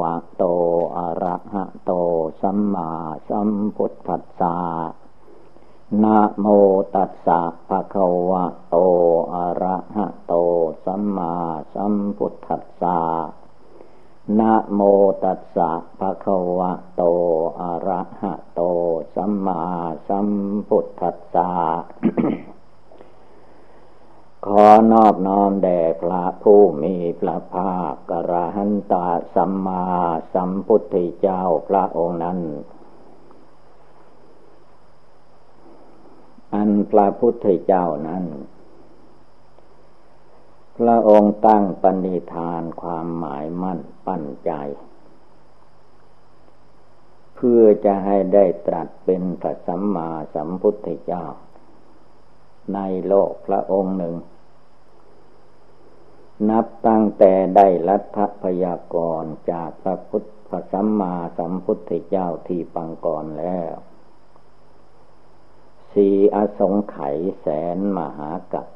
วะโตอะระหะโตสัมมาสัมพุทธัสสะนะโมตัสสะภะคะวะโตอะระหะโตสัมมาสัมพุทธัสสะนะโมตัสสะภะคะวะโตอะระหะโตสัมมาสัมพุทธัสสะ ขอนอบน้อมแด่พระผู้มีพระภาคกระหันตาสัมมาสัมพุทธเจ้าพระองค์นั้น อันพระพุทธเจ้านั้น พระองค์ตั้งปณิธานความหมายมั่นปั้นใจ เพื่อจะให้ได้ตรัสเป็นพระสัมมาสัมพุทธเจ้าในโลกพระองค์หนึ่ง นับตั้งแต่ได้รัฐพยากรจากพระพุทธสัมมาสัมพุทธเจ้าที่ปังก่อนแล้วสีอสงไขยแสนมหากัป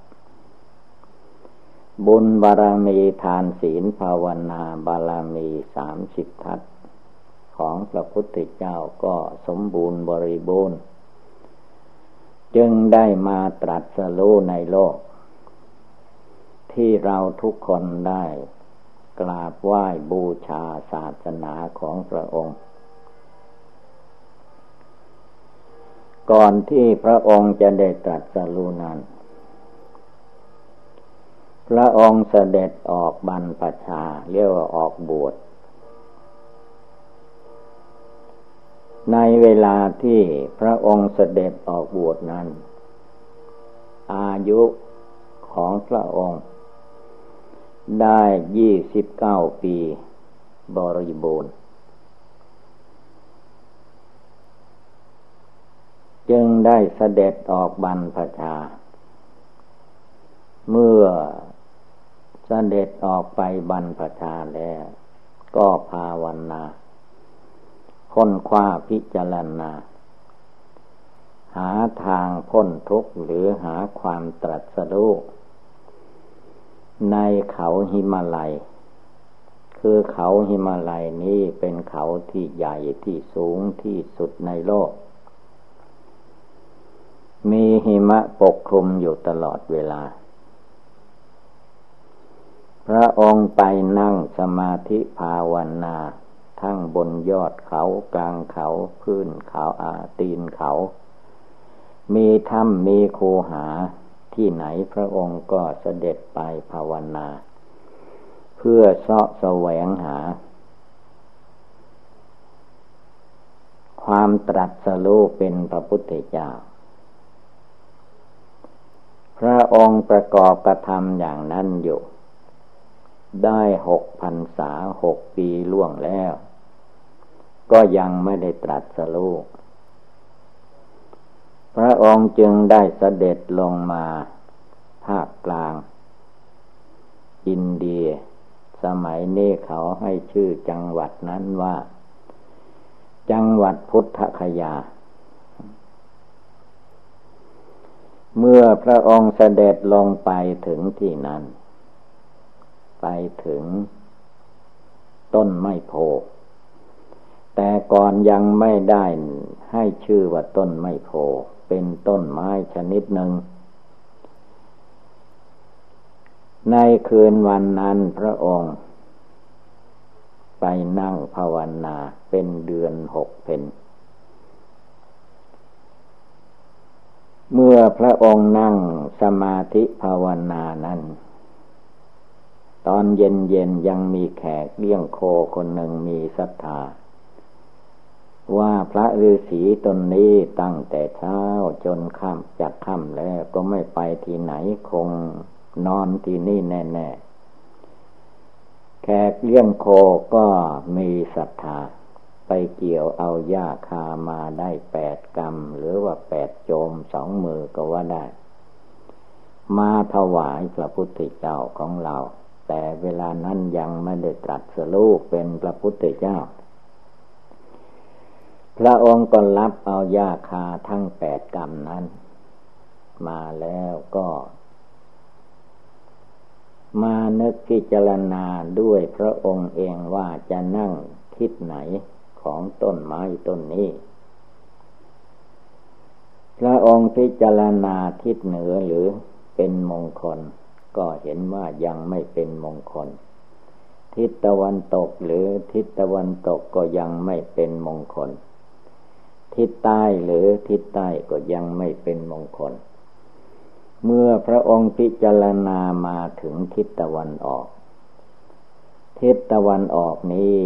บุญบารมีทานศีลภาวนาบารมีสามสิบทัศของพระพุทธเจ้าก็สมบูรณ์บริบูรณ์ จึงได้มาตรัสรู้ในโลก ที่เราทุกคนได้กราบไหว้บูชาศาสนาของพระองค์ ก่อนที่พระองค์จะได้ตรัสรู้นั้น พระองค์เสด็จออกบรรพชาเรียกว่าออกบวช ในเวลาที่พระองค์เสด็จออกบวชนั้น อายุของพระองค์ ได้ยี่สิบเก้าปี บริบูรณ์ จึงได้เสด็จออกบรรพชา เมื่อเสด็จออกไปบรรพชาแล้ว ก็ภาวนาค้นคว้าพิจารณา หาทางพ้นทุกข์หรือหาความตรัสรู้ ในเขาหิมาลัย คือเขาหิมาลัยนี้เป็นเขาที่ใหญ่ที่สูงที่สุดในโลก มีหิมะปกคลุมอยู่ตลอดเวลา พระองค์ไปนั่งสมาธิภาวนา ทั้งบนยอดเขากลางเขาพื้นเขาอาตีนเขา มีถ้ำมีคูหา ที่ไหนพระองค์ก็เสด็จไปภาวนา เพื่อเสาะแสวงหา ความตรัสรู้เป็นพระพุทธเจ้า พระองค์ประกอบกระทำอย่างนั้นอยู่ ได้หกพันษาหกปีล่วงแล้ว ก็ยังไม่ได้ตรัสรู้ พระองค์จึงได้เสด็จลงมาภาคกลาง อินเดีย สมัยนี้เขาให้ชื่อจังหวัดนั้นว่า จังหวัดพุทธคยา เมื่อพระองค์เสด็จลงไปถึงที่นั้น ไปถึงต้นไม้โพแต่ก่อนยังไม่ได้ให้ชื่อว่าต้นไม้โพ เป็นต้นไม้ชนิดหนึ่ง ในคืนวันนั้นพระองค์ ไปนั่งภาวนาเป็นเดือนหกเพนเมื่อพระองค์นั่งสมาธิภาวนานั้น ตอนเย็นๆยังมีแขกเลี้ยงโคคนหนึ่งมีศรัทธา ว่าพระฤาษีตนนี้ตั้งแต่เช้าจนค่ำจากค่ำแล้วก็ไม่ไปที่ไหนคงนอนที่นี่แน่ๆ แขกเลี้ยงโคก็มีศรัทธา ไปเกี่ยวเอาหญ้าคามาได้แปดกรรม หรือว่าแปดโจมสองมือก็ว่าได้ มาถวายพระพุทธเจ้าของเรา แต่เวลานั้นยังไม่ได้ตรัสรู้เป็นพระพุทธเจ้า พระองค์ก็รับเอายาคาทั้งแปดกรรมนั้น มาแล้วก็ มานึกพิจารณาด้วยพระองค์เองว่าจะนั่งทิศไหนของต้นไม้ต้นนี้ พระองค์พิจารณาทิศเหนือหรือเป็นมงคล ก็เห็นว่ายังไม่เป็นมงคล ทิศตะวันตกหรือทิศตะวันตกก็ยังไม่เป็นมงคล ทิศใต้หรือทิศใต้ก็ยังไม่เป็นมงคล เมื่อพระองค์พิจารณามาถึงทิศตะวันออก ทิศตะวันออกนี้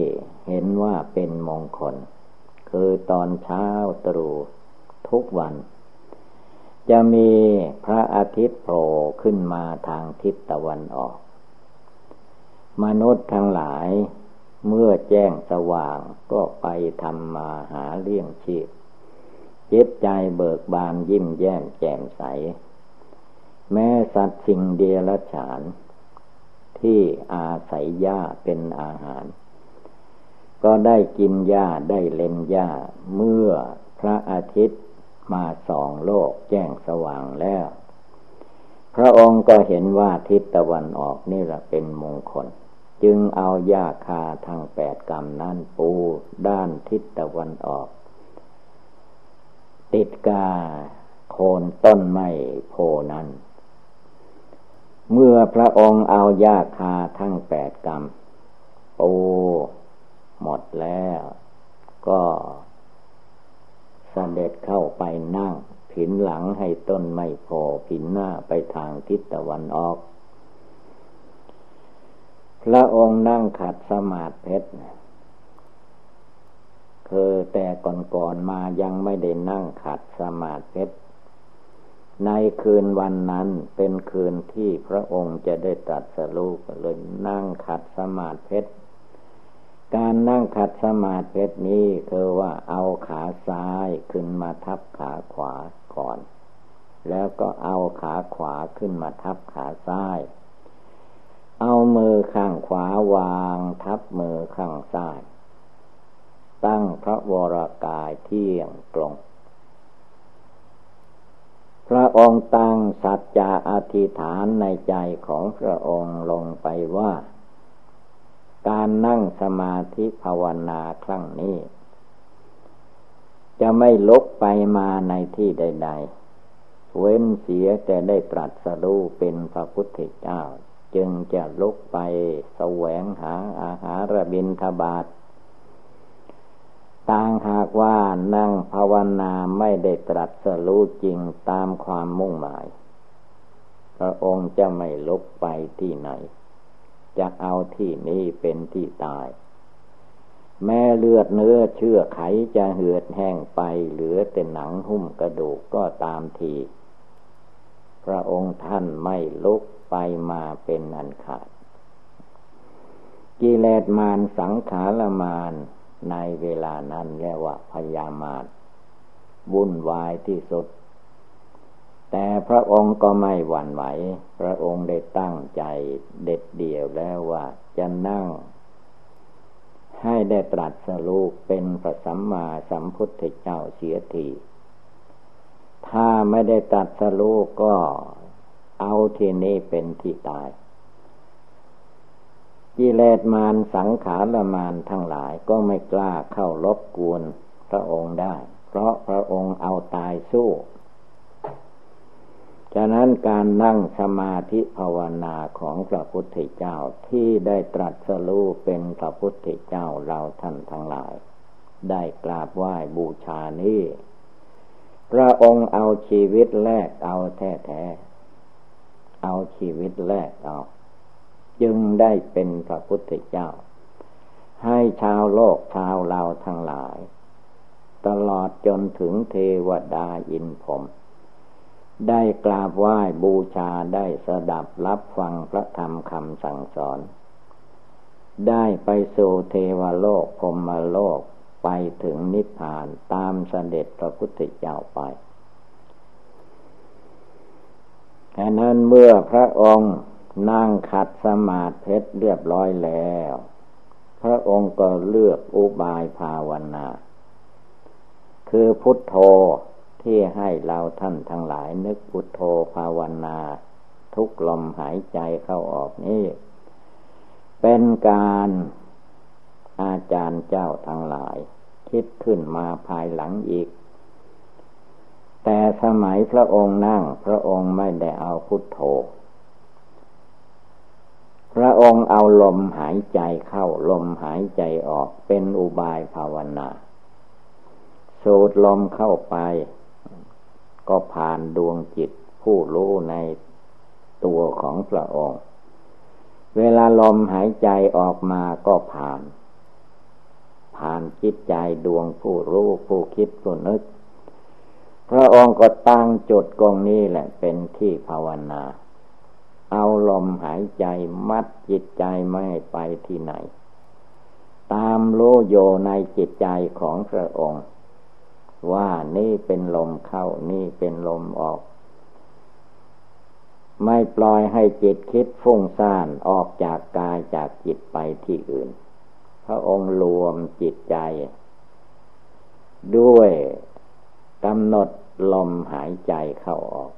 เห็นว่าเป็นมงคล คือตอนเช้าตรู่ทุกวัน จะมีพระอาทิตย์โผล่ขึ้นมาทางทิศตะวันออก มนุษย์ทั้งหลาย เมื่อแจ้งสว่างก็ไปทำมาหาเลี้ยงชีพเจิตใจเบิกบานยิ้มแย้มแจ่มใส แม้สัตว์สิ่งเดียรฉาน ที่อาศัยหญ้าเป็นอาหาร ก็ได้กินหญ้าได้เล่นหญ้าเมื่อพระอาทิตย์มาส่องโลกแจ้งสว่างแล้ว พระองค์ก็เห็นว่าทิศตะวันออกนี่แหละเป็นมงคล จึงเอาหญ้าคาทางแปดกรรมนั้นปูด้านทิศตะวันออก ติดกาโคนต้นไม้โพนั้น เมื่อพระองค์เอายาคาทั้งแปดกรรมปูหมดแล้ว ก็สเสด็จเข้าไปนั่ง ผินหลังให้ต้นไม่พผินหน้าไปทางทิศตะวันออก พระองค์นั่งขัดสมาธิเพชรคือแต่ก่อนๆมายังไม่ได้นั่งขัดสมาธิเพชรในคืนวันนั้นเป็นคืนที่พระองค์จะได้ตัดสรุปเลยนั่งขัดสมาธิเพชรการนั่งขัดสมาธิเพชรนี้คือว่าเอาขาซ้ายขึ้นมาทับขาขวาก่อน แล้วก็เอาขาขวาขึ้นมาทับขาซ้าย เอามือข้างขวาวางทับมือข้างซ้าย ตั้งพระวรากายเที่ยงตรง พระองค์ตั้งสัจจะอธิษฐานในใจของพระองค์ลงไปว่า การนั่งสมาธิภาวนาครั้งนี้ จะไม่ลกไปมาในที่ใด ๆ เว้นเสียแต่ได้ตรัสรู้เป็นพระพุทธเจ้า จึงจะลุกไปแสวงหาอาหารบินทบาทต่างหากว่านั่งภาวนาไม่ได้ตรัสรู้จริงตามความมุ่งหมาย พระองค์จะไม่ลุกไปที่ไหน จะเอาที่นี้เป็นที่ตาย แม่เลือดเนื้อเชื่อไขจะเหือดแห้งไปเหลือแต่หนังหุ้มกระดูกก็ตามที พระองค์ท่านไม่ลุก ไปมาเป็นอันขาด กิเลสมารสังขารมารในเวลานั้นเรียกว่าพยามาตวุ่นวายที่สุด แต่พระองค์ก็ไม่หวั่นไหว พระองค์ได้ตั้งใจเด็ดเดี่ยวแล้วว่าจะนั่ง ให้ได้ตรัสรู้เป็นพระสัมมาสัมพุทธเจ้าเสียทีถ้าไม่ได้ตรัสรู้ก็ เอาทีนี้เป็นที่ตาย กิเลสมารสังขารมารทั้งหลายก็ไม่กล้าเข้ารบกวนพระองค์ได้ เพราะพระองค์เอาตายสู้ฉะนั้นการนั่งสมาธิภาวนาของพระพุทธเจ้าที่ได้ตรัสรู้เป็นพระพุทธเจ้าเราท่านทั้งหลาย ได้กราบไหว้บูชานี้ พระองค์เอาชีวิตแลกเอาแท้ เอาชีวิตแลกเอาจึงได้เป็นพระพุทธเจ้า ให้ชาวโลกชาวเราทั้งหลาย ตลอดจนถึงเทวดาอินผม ได้กราบไหว้บูชาได้สดับรับฟังพระธรรมคำสั่งสอน ได้ไปสู่เทวโลกพรมโลกไปถึงนิพพานตามเสด็จพระพุทธเจ้าไป แค่นั้นเมื่อพระองค์นั่งขัดสมาธิเรียบร้อยแล้ว พระองค์ก็เลือกอุบายภาวนา คือพุทโธที่ให้เราท่านทั้งหลายนึกพุทโธภาวนา ทุกลมหายใจเข้าออกนี้เป็นการอาจารย์เจ้าทั้งหลาย คิดขึ้นมาภายหลังอีก แต่สมัยพระองค์นั่ง พระองค์ไม่ได้เอาพุทโธ พระองค์เอาลมหายใจเข้าลมหายใจออกเป็นอุบายภาวนา สูดลมเข้าไป ก็ผ่านดวงจิตผู้รู้ในตัวของพระองค์ เวลาลมหายใจออกมาก็ผ่าน ผ่านจิตใจดวงผู้รู้ผู้คิดผู้นึก พระองค์ก็ตั้งจุดกองนี้แหละเป็นที่ภาวนา เอาลมหายใจมัดจิตใจไม่ไปที่ไหน ตามโลโยในจิตใจของพระองค์ ว่านี่เป็นลมเข้านี่เป็นลมออก ไม่ปล่อยให้จิตคิดฟุ้งซ่านออกจากกายจากจิตไปที่อื่น พระองค์รวมจิตใจ ด้วยกำหนด ลมหายใจเข้าออก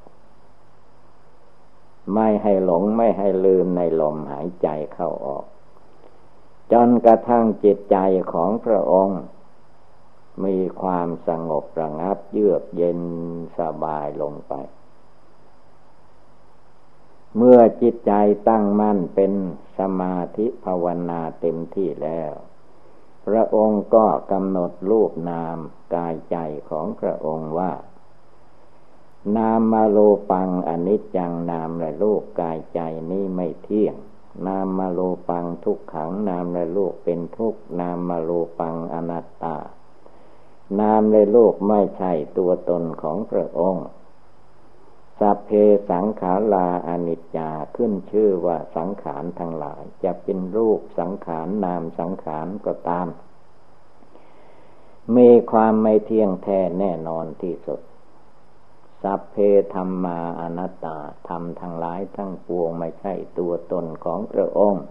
ไม่ให้หลงไม่ให้ลืมในลมหายใจเข้าออก จนกระทั่งจิตใจของพระองค์ มีความสงบระงับเยือกเย็นสบายลงไป เมื่อจิตใจตั้งมั่นเป็นสมาธิภาวนาเต็มที่แล้วพระองค์ก็กำหนดรูปนามกายใจของพระองค์ว่า นามมาโลปังอนิจจังนามและรูปกายใจนี้ไม่เที่ยง นามมาโลปังทุกขังนามและรูปเป็นทุกนามมาโลปังอนัตตา นามและรูปไม่ใช่ตัวตนของพระองค์สัพเพสังขาราอนิจจาขึ้นชื่อว่าสังขารทั้งหลาย จะเป็นรูปสังขารนามสังขารก็ตาม มีความไม่เที่ยงแท้แน่นอนที่สุด สัพเพธรรมาอนัตตาธรรมทั้งหลายทั้งปวงไม่ใช่ตัวตนของพระองค์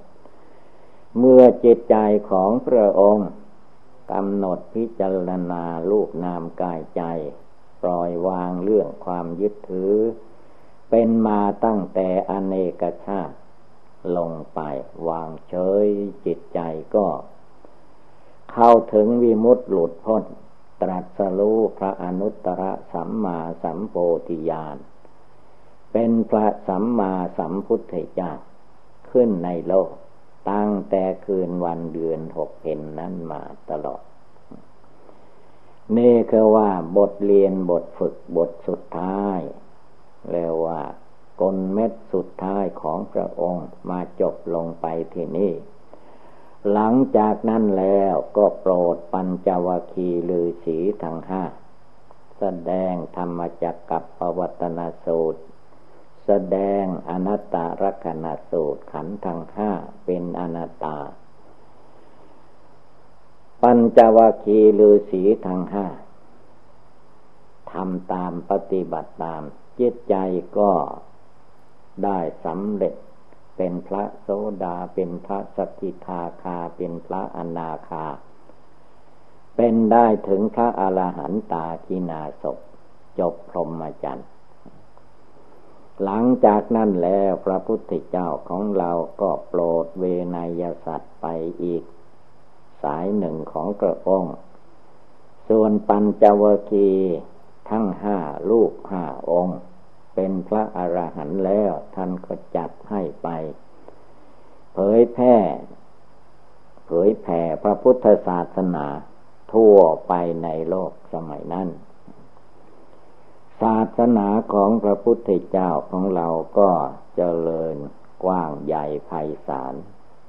เมื่อจิตใจของพระองค์กำหนดพิจารณาลูกนามกายใจ ปล่อยวางเรื่องความยึดถือ เป็นมาตั้งแต่อเนกชาติ ลงไปวางเฉยจิตใจก็ เข้าถึงวิมุตติหลุดพ้น ตรัสรู้พระอนุตตรสัมมาสัมโพธิญาณ เป็นพระสัมมาสัมพุทธเจ้าขึ้นในโลก ตั้งแต่คืนวันเดือนหกเพ็นนั้นมาตลอด นี่คือว่าบทเรียนบทฝึกบทสุดท้าย เรียกว่ากลเม็ดสุดท้ายของพระองค์มาจบลงไปที่นี่ หลังจากนั้นแล้วก็โปรดปัญจวคีลือสีทั้งห้า แสดงธรรมจักกับปวัตนสูตร แสดงอนัตตลกณสูตรขันธ์ทั้งห้าเป็นอนัตตา ปัญจวัคคีย์ฤาษีทั้งห้าทำตามปฏิบัติตามจิตใจก็ได้สำเร็จ เป็นพระโสดา เป็นพระสกิทาคา เป็นพระอนาคา เป็นได้ถึงพระอรหันตากินาศจบพรหมจรรย์ หลังจากนั้นแล้วพระพุทธเจ้าของเราก็โปรดเวนยสัตว์ไปอีก สายหนึ่งของกระองค์ส่วนปัญจวคีทั้งห้าลูกห้าองค์ เป็นพระอรหันต์แล้ว ท่านก็จัดให้ไป เผยแพร่ เผยแผ่พระพุทธศาสนาทั่วไปในโลกสมัยนั้น ศาสนาของพระพุทธเจ้าของเราก็เจริญกว้างใหญ่ไพศาล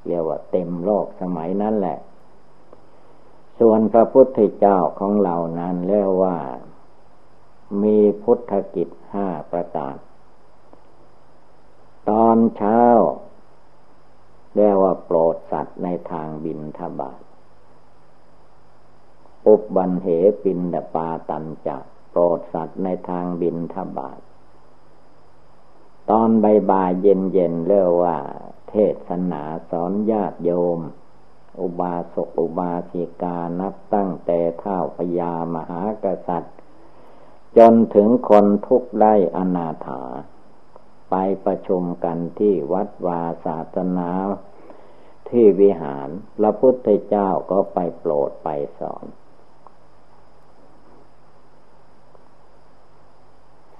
เรียกว่าเต็มโลกสมัยนั้นแหละ ส่วนพระพุทธเจ้าของเรานั้นเรียกว่า มีพุทธกิจ ห้าประการตอนเช้าเรียกว่าโปรดสัตว์ในทางบินทบาทอุบบันเหปินดปาตันจะโปรดสัตว์ในทางบินทบาทตอนใบใบเย็นเย็นเรียกว่า เทศนาสอนญาติโยม อุบาสกอุบาสิกานับตั้งแต่เท่าพญามหากษัตริย์ จนถึงคนทุกได้อนาถา ไปประชุมกันที่วัดวาศาสนา ที่วิหาร พระพุทธเจ้าก็ไปโปรดไปสอน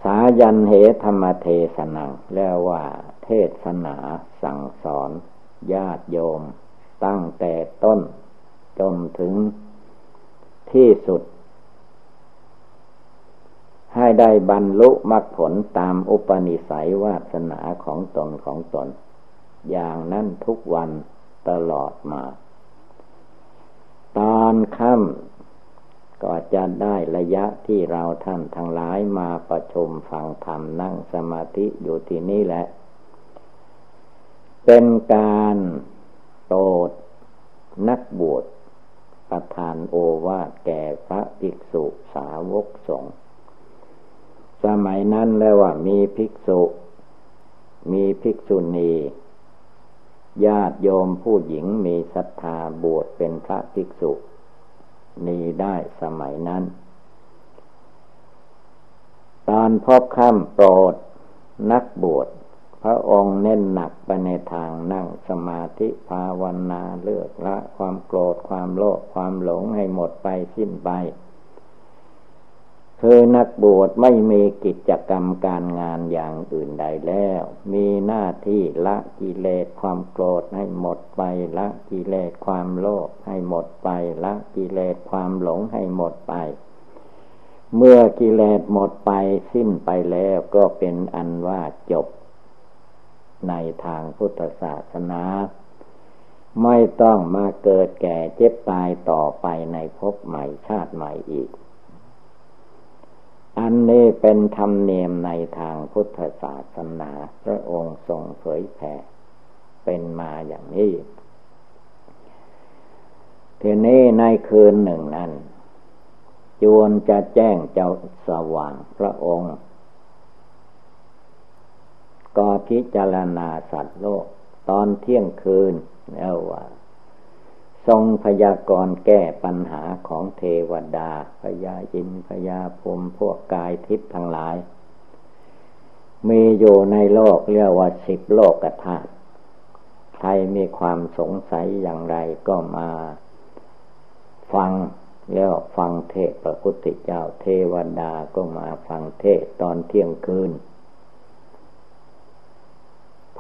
สายันเหธรรมเทศนังแล้วว่า เทศนาสั่งสอน ญาติโยม ตั้งแต่ต้น จนถึงที่สุด ให้ได้บรรลุมรรคผลตามอุปนิสัยวาสนาของตนของตน อย่างนั้นทุกวันตลอดมา ตอนค่ำก็จะได้ระยะที่เราท่านทั้งหลายมาประชุมฟังธรรมนั่งสมาธิอยู่ที่นี่แหละ เป็นการโปรดนักบวชประทานโอวาทแก่พระภิกษุสาวกสงฆ์ สมัยนั้นแล้วว่ามีภิกษุ มีภิกษุณี ญาติโยมผู้หญิงมีศรัทธาบวชเป็นพระภิกษุ นีได้สมัยนั้น ตอนพบค่ำโปรดนักบวชพระองค์เน้นหนักไปในทางนั่งสมาธิภาวนาเลือกละความโกรธความโลภความหลงให้หมดไปสิ้นไป คือนักบวชไม่มีกิจกรรมการงานอย่างอื่นใดแล้ว มีหน้าที่ละกิเลสความโกรธให้หมดไป ละกิเลสความโลภให้หมดไป ละกิเลสความหลงให้หมดไป เมื่อกิเลสหมดไปสิ้นไปแล้วก็เป็นอันว่าจบ ในทางพุทธศาสนาไม่ต้องมาเกิดแก่เจ็บตายต่อไปในภพใหม่ชาติใหม่อีก อันนี้เป็นธรรมเนียมในทางพุทธศาสนา พระองค์ทรงเผยแผ่เป็นมาอย่างนี้ทีนี้ในคืนหนึ่งนั้น จวนจะแจ้งเจ้าสว่างพระองค์ ก็พิจารณาสัตว์โลก ตอนเที่ยงคืนแล้วว่า ทรงพยากรณ์แก้ปัญหาของเทวดาพยาอินพยาภูมิพวกกายทิพย์ทั้งหลาย มีอยู่ในโลกเรียกว่าสิบโลกธาตุใครมีความสงสัยอย่างไรก็มา ฟังแล้วฟังเทศพระพุทธเจ้าเทวดาก็มาฟังเทศตอนเที่ยงคืน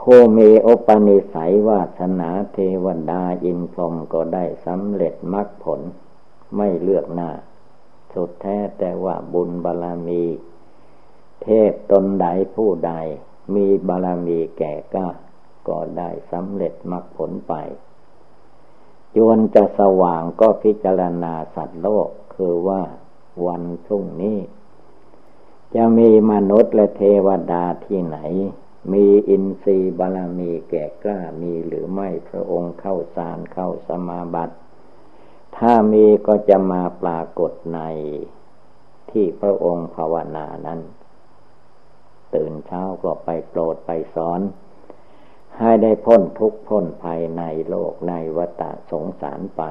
ผู้มีอุปนิสัยวาสนาเทวดาอินพรมก็ได้สำเร็จมรรคผล ไม่เลือกหน้า สุดแท้แต่ว่าบุญบารรมี เทพตนใดผู้ใด มีบารรมีแก่ก้าก็ได้สำเร็จมรรคผลไปจวนจะสว่างก็พิจารณาสัตว์โลกคือว่าวันพรุ่งนี้ จะมีมนุษย์และเทวดาที่ไหน มีอินทรีย์บารมีแก่กล้ามีหรือไม่พระองค์เข้าสารเข้าสมาบัติ ถ้ามีก็จะมาปรากฏในที่พระองค์ภาวนานั้น ตื่นเช้าก็ไปโปรดไปสอน ให้ได้พ้นทุกข์พ้นภัยในโลกในวัฏสงสารไป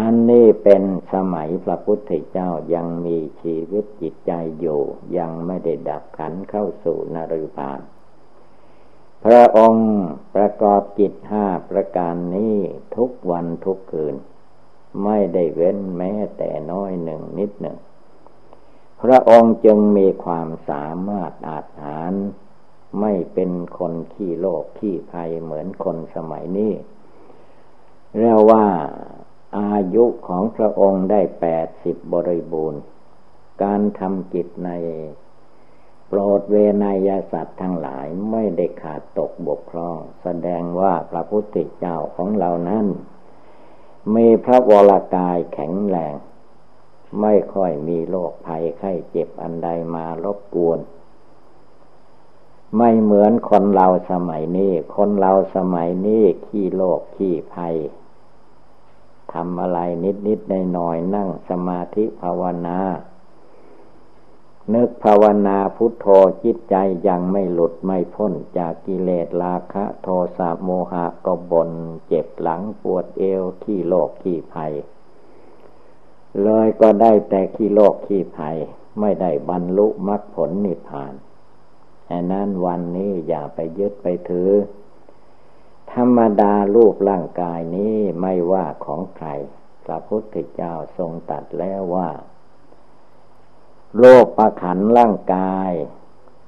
อันนี้เป็นสมัยพระพุทธเจ้ายังมีชีวิตจิตใจอยู่ ยังไม่ได้ดับขันเข้าสู่นรพานพระองค์ประกอบจิตห้าประการนี้ทุกวันทุกคืน ไม่ได้เว้นแม้แต่น้อยหนึ่งนิดหนึ่ง พระองค์จึงมีความสามารถอาจหารไม่เป็นคนขี้โลกขี้ภัยเหมือนคนสมัยนี้เรียกว่า อายุของพระองค์ได้แปดสิบบริบูรณ์ การทำกิจในโปรดเวนยสัตว์ทั้งหลายไม่ได้ขาดตกบกพร่อง แสดงว่าพระพุทธเจ้าของเรานั้นมีพระวรากายแข็งแรง ไม่ค่อยมีโรคภัยไข้เจ็บอันใดมารบกวน ไม่เหมือนคนเราสมัยนี้ คนเราสมัยนี้ขี้โรคขี้ภัย ทำอะไรนิดนิดในหน่อยนั่งสมาธิภาวนา นึกภาวนาพุทโธจิตใจยังไม่หลุดไม่พ้นจากกิเลสราคะโทสะโมหะก็บนเจ็บหลังปวดเอวขี้โลกขี้ภัย เลยก็ได้แต่ขี้โลกขี้ภัย ไม่ได้บรรลุมรรคผลนิพพานอันนั้นวันนี้อย่าไปยึดไปถือ ธรรมดารูปร่างกายนี้ไม่ว่าของใคร พระพุทธเจ้าทรงตัดแล้วว่า โลกประขันร่างกาย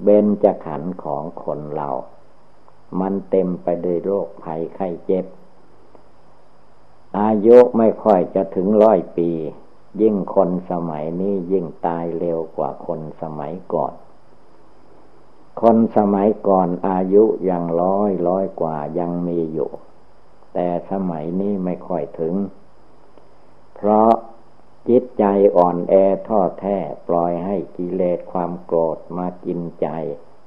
เบนจะขันของคนเรา มันเต็มไปด้วยโรคภัยไข้เจ็บ อายุไม่ค่อยจะถึงร้อยปี ยิ่งคนสมัยนี้ยิ่งตายเร็วกว่าคนสมัยก่อน คนสมัยก่อนอายุยังร้อยร้อยกว่ายังมีอยู่ แต่สมัยนี้ไม่ค่อยถึง เพราะจิตใจอ่อนแอท้อแท้ปล่อยให้กิเลสความโกรธมากินใจ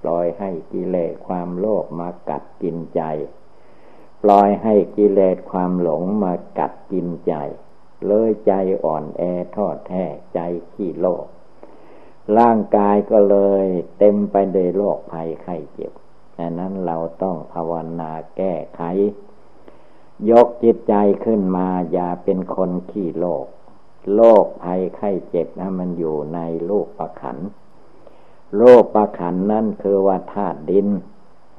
ปล่อยให้กิเลสความโลภมากัดกินใจ ปล่อยให้กิเลสความหลงมากัดกินใจ เลยใจอ่อนแอท้อแท้ใจขี้โลภ ร่างกายก็เลยเต็มไปด้วยโรคภัยไข้เจ็บดังนั้นเราต้องภาวนาแก้ไข ยกจิตใจขึ้นมาอย่าเป็นคนขี้โลกโลกภัยไข้เจ็บนะมันอยู่ในโลกประขันโลกประขันนั่นคือว่าธาตุดิน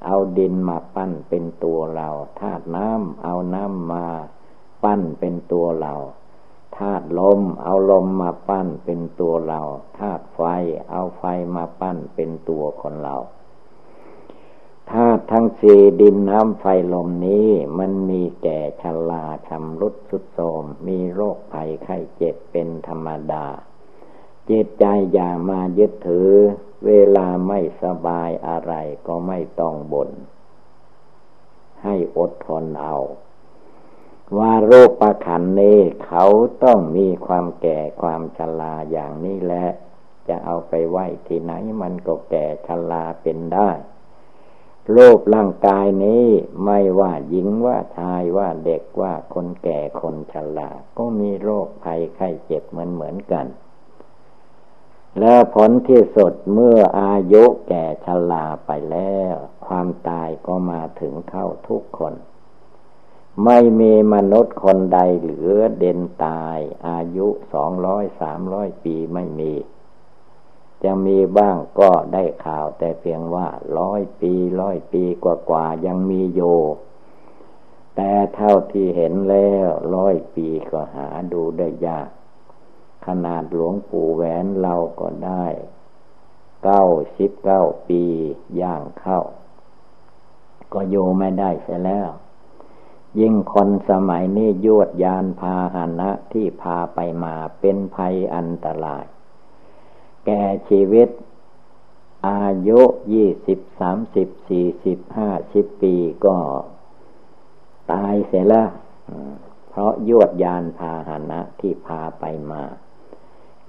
เอาดินมาปั้นเป็นตัวเราธาตุน้ำเอาน้ำมา ปั้นเป็นตัวเรา ธาตุลม เอาลมมาปั้นเป็นตัวเราธาตุไฟ เอาไฟมาปั้นเป็นตัวคนเราธาตุทั้งสี่ดินน้ำไฟลมนี้ มันมีแก่ชราชำรุดสุดโทมมีโรคภัยไข้เจ็บเป็นธรรมดาจิตใจอย่ามายึดถือ เวลาไม่สบายอะไรก็ไม่ต้องบน่นให้อดทนเอา ว่าโรูประขันนี้เขาต้องมีความแก่ความชราอย่างนี้แหละจะเอาไปไว้ที่ไหนมันก็แก่ชราเป็นได้โรูปร่างกายนี้ไม่ว่าหญิงว่าชายว่าเด็กว่าคนแก่คนชราก็มีโรคภัยไข้เจ็บเหมือนเหมือนกัน แล้วผลที่สุดเมื่ออายุแก่ชราไปแล้ว ความตายก็มาถึงเข้าทุกคน ไม่มีมนุษย์คนใดเหลือเด่นตาย อายุสองร้อยสามร้อยปีไม่มี จะมีบ้างก็ได้ข่าวแต่เพียงว่าร้อยปีร้อยปีกว่าๆยังมีโย แต่เท่าที่เห็นแล้วร้อยปีก็หาดูได้ยาก ขนาดหลวงปู่แหวนเราก็ได้เก้าสิบเก้าปีย่างเข้า ก็โยไม่ได้เสียแล้ว ยิ่งคนสมัยนี้ยวดยานพาหนะที่พาไปมาเป็นภัยอันตราย แก่ชีวิต อายุยี่สิบสามสิบสี่สิบห้าสิบปีก็ ตายเสียแล้วเพราะยวดยานพาหนะที่พาไปมา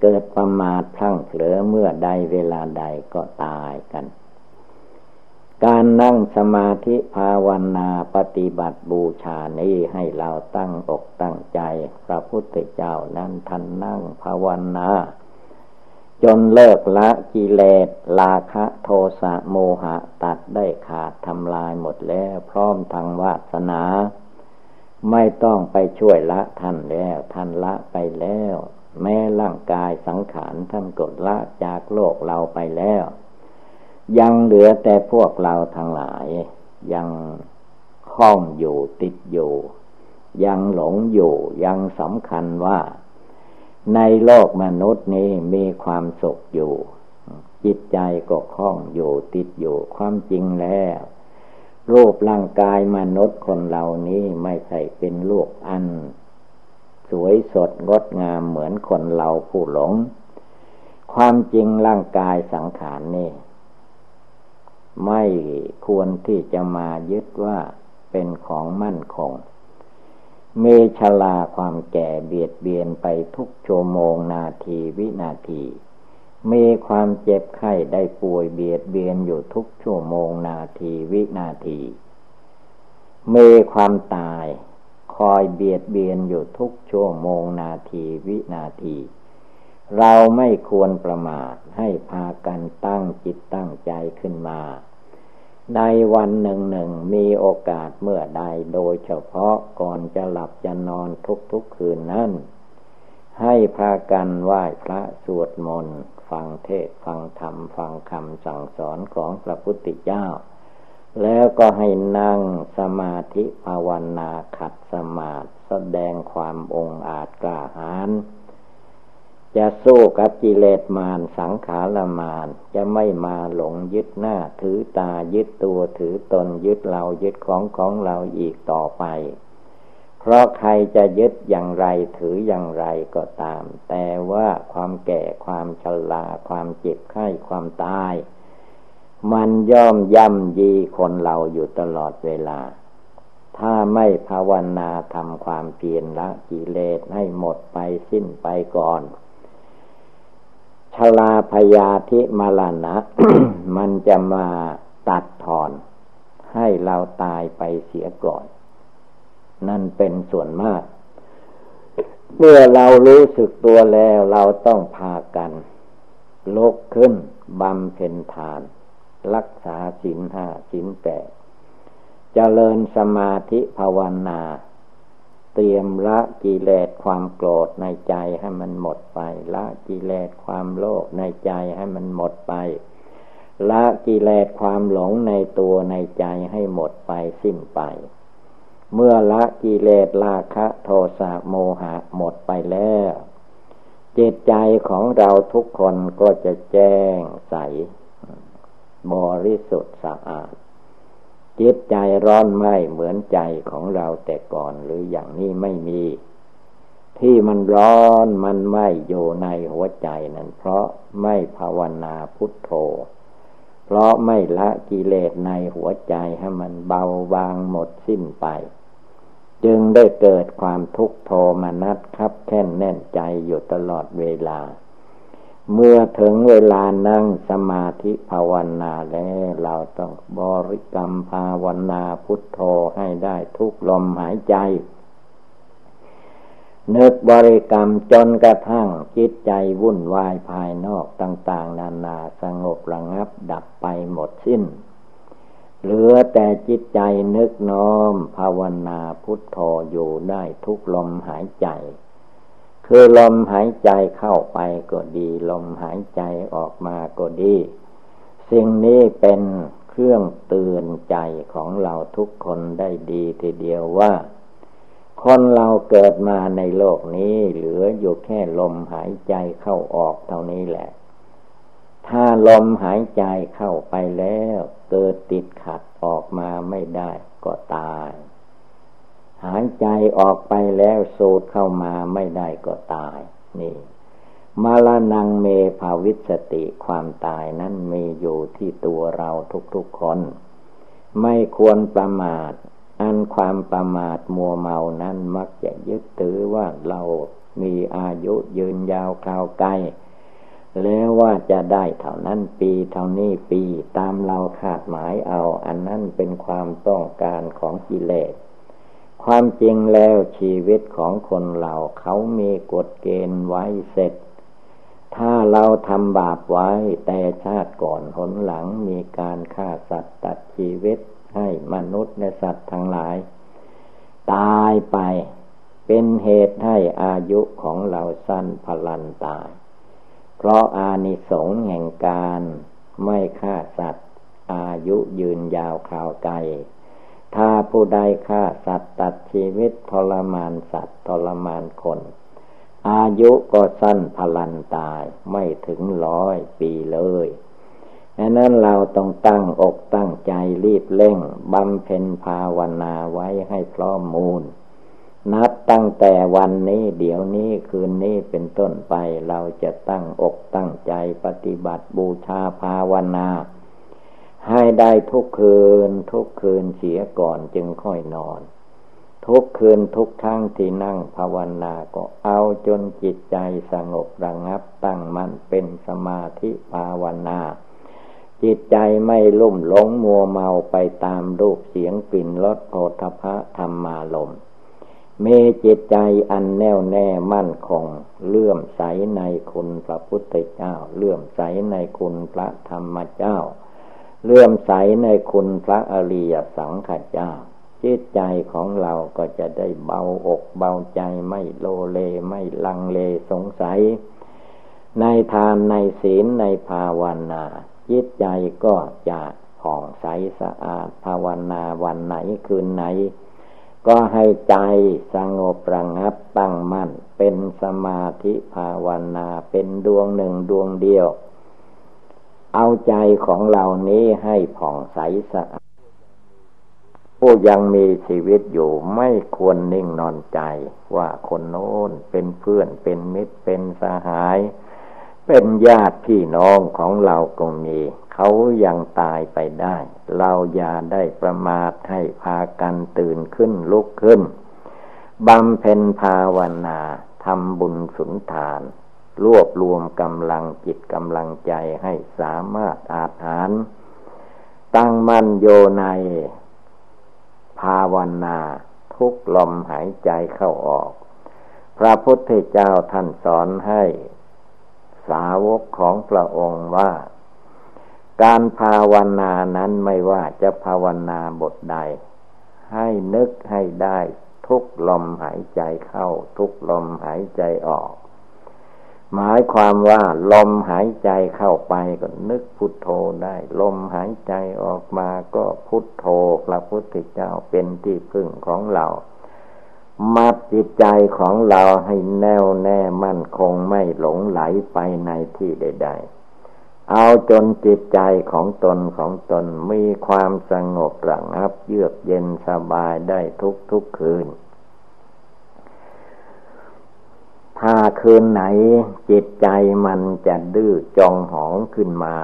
เกิดประมาทพลั้งเผลอเมื่อใดเวลาใดก็ตายกัน การนั่งสมาธิภาวนาปฏิบัติบูชานี้ให้เราตั้งอกตั้งใจ พระพุทธเจ้านั้นท่านนั่งภาวนา จนเลิกละกิเลสราคะโทสะโมหะตัดได้ขาดทำลายหมดแล้วพร้อมทางวาสนา ไม่ต้องไปช่วยละท่านแล้ว ท่านละไปแล้ว แม้ร่างกายสังขารท่านกดละจากโลกเราไปแล้ว ยังเหลือแต่พวกเราทั้งหลาย ยังคล้องอยู่ติดอยู่ ยังหลงอยู่ยังสำคัญว่า ในโลกมนุษย์นี้มีความสุขอยู่ จิตใจก็คล้องอยู่ติดอยู่ความจริงแล้วรูปร่างกายมนุษย์คนเหล่านี้ไม่ใช่เป็นลูกอัน สวยสดงดงามเหมือนคนเราผู้หลง ความจริงร่างกายสังขารนี่ ไม่ควรที่จะมายึดว่าเป็นของมั่นคง เมชลาความแก่เบียดเบียนไปทุกชั่วโมงนาทีวินาที มีความเจ็บไข้ได้ป่วยเบียดเบียนอยู่ทุกชั่วโมงนาทีวินาที มีความตายคอยเบียดเบียนอยู่ทุกชั่วโมงนาทีวินาที เราไม่ควรประมาทให้พากันตั้งจิตตั้งใจขึ้นมา ในวันหนึ่งหนึ่งมีโอกาสเมื่อใดโดยเฉพาะก่อนจะหลับจะนอนทุกๆคืนนั้นให้พากันไหว้พระสวดมนต์ฟัฟังเทศฟังธรรม ฟังคำสั่งสอนของพระพุทธเจ้า แล้วก็ให้นั่งสมาธิภาวนาขัดสมาธิแสดงความองอาจกล้าหาญ จะสู้กับกิเลสมารสังขารมารจะไม่มาหลงยึดหน้า ถือตายึดตัวถือตนยึดเรายึดของของเราอีกต่อไป เพราะใครจะยึดอย่างไรถืออย่างไรก็ตาม แต่ว่าความแก่ความชราความเจ็บไข้ความตาย มันย่อมย่ำยีคนเราอยู่ตลอดเวลา ถ้าไม่ภาวนาทำความเพียรละกิเลสให้หมดไปสิ้นไปก่อน ชลาพยาธิมาลานะมันจะมาตัดถอน ให้เราตายไปเสียก่อน นั่นเป็นส่วนมาก เมื่อเรารู้สึกตัวแล้วเราต้องพากันลุกขึ้นบำเพ็ญทาน รักษาศีลห้าศีลแปดเจริญสมาธิภาวนา เตรียมละกิเลสความโกรธในใจให้มันหมดไป ละกิเลสความโลภในใจให้มันหมดไปละกิเลสความหลงในตัวในใจให้หมดไปสิ้นไป เมื่อละกิเลสราคะโทสะโมหะหมดไปแล้วจิตใจของเราทุกคนก็จะแจ้งใส บริสุทธิ์สะอาด จิตใจร้อนไหมเหมือนใจของเราแต่ก่อนหรืออย่างนี้ไม่มี ที่มันร้อนมันไหมอยู่ในหัวใจนั้น เพราะไม่ภาวนาพุทโธ เพราะไม่ละกิเลสในหัวใจให้มันเบาบางหมดสิ้นไป จึงได้เกิดความทุกโทมนัสคับแค่นแน่นใจอยู่ตลอดเวลา เมื่อถึงเวลานั่งสมาธิภาวนาแล้ว เราต้องบริกรรมภาวนาพุทโธให้ได้ทุกลมหายใจ นึกบริกรรมจนกระทั่งจิตใจวุ่นวายภายนอกต่าง ๆ นานาสงบระงับดับไปหมดสิ้น เหลือแต่จิตใจนึกน้อมภาวนาพุทโธอยู่ได้ทุกลมหายใจ คือลมหายใจเข้าไปก็ดี ลมหายใจออกมาก็ดี สิ่งนี้เป็นเครื่องเตือนใจของเราทุกคนได้ดีทีเดียวว่า คนเราเกิดมาในโลกนี้เหลืออยู่แค่ลมหายใจเข้าออกเท่านี้แหละ ถ้าลมหายใจเข้าไปแล้ว เกิดติดขัดออกมาไม่ได้ก็ตาย หายใจออกไปแล้วสูดเข้ามาไม่ได้ก็ตาย นี่มาลานังเมภาวิสติความตายนั้นมีอยู่ที่ตัวเราทุกๆคน ไม่ควรประมาท อันความประมาทมัวเมานั้นมักจะยึดถือว่าเรามีอายุยืนยาวคราวไกลแล้วว่าจะได้เท่านั้นปีเท่านี้ปีตามเราคาดหมายเอา อันนั้นเป็นความต้องการของกิเลส ความจริงแล้วชีวิตของคนเราเขามีกฎเกณฑ์ไว้เสร็จ ถ้าเราทำบาปไว้แต่ชาติก่อนหนหลังมีการฆ่าสัตว์ตัดชีวิตให้มนุษย์และสัตว์ทั้งหลาย ตายไปเป็นเหตุให้อายุของเราสั้นพลันตาย เพราะอานิสงส์แห่งการไม่ฆ่าสัตว์ อายุยืนยาวคราวไกล ถ้าผู้ใดฆ่าสัตว์ตัดชีวิตทรมานสัตว์ทรมานคน อายุก็สั้นพลันตายไม่ถึงร้อยปีเลยดังนั้นเราต้องตั้งอกตั้งใจรีบเร่งบำเพ็ญภาวนาไว้ให้พร้อมมูล นับตั้งแต่วันนี้เดี๋ยวนี้คืนนี้เป็นต้นไปเราจะตั้งอกตั้งใจปฏิบัติบูชาภาวนา ให้ได้ทุกคืน ทุกคืนเสียก่อนจึงค่อยนอน ทุกคืนทุกครั้งที่นั่งภาวนาก็เอาจนจิตใจสงบระงับตั้งมันเป็นสมาธิภาวนาจิตใจไม่ลุ่มหลงมัวเมาไปตามรูปเสียงกลิ่นรสโผฏฐะธรรมาลมเมจิตใจอันแน่วแน่มั่นคงเลื่อมใสในคุณพระพุทธเจ้า เลื่อมใสในคุณพระธรรมเจ้า เลื่อมใสในคุณพระอริยสังขเจ้า จิตใจของเราก็จะได้เบาอกเบาใจไม่โลเลไม่ลังเลสงสัย ในทานในศีลในภาวนา จิตใจก็จะผ่องใสสะอาดภาวนาวันไหนคืนไหน ก็ให้ใจสงบระงับตั้งมั่น เป็นสมาธิภาวนาเป็นดวงหนึ่งดวงเดียว เอาใจของเรานี้ให้ผ่องใสสะอาดผู้ยังมีชีวิตอยู่ไม่ควรนิ่งนอนใจ ว่าคนโน้นเป็นเพื่อนเป็นมิตรเป็นสหาย เป็นญาติพี่น้องของเราก็มี เขายังตายไปได้ เราอย่าได้ประมาทให้พากันตื่นขึ้นลุกขึ้นบำเพ็ญภาวนาทำบุญสุนทาน รวบรวมกำลังจิตกำลังใจให้สามารถอาถาน ตั้งมั่นโยในภาวนาทุกลมหายใจเข้าออก พระพุทธเจ้าท่านสอนให้ สาวกของพระองค์ว่า การภาวนานั้นไม่ว่าจะภาวนาบทใด ให้นึกให้ได้ทุกลมหายใจเข้า ทุกลมหายใจออก หมายความว่าลมหายใจเข้าไปก็นึกพุทโธได้ ลมหายใจออกมาก็พุทโธพระพุทธเจ้าเป็นที่พึ่งของเรามัดจิตใจของเราให้แน่วแน่มั่นคงไม่หลงไหลไปในที่ใด ๆ เอาจนจิตใจของตนของตนมีความสงบระงับเยือกเย็นสบายได้ทุกทุกคืน ถ้าคืนไหนจิตใจมันจะดื้อจองหองขึ้นมา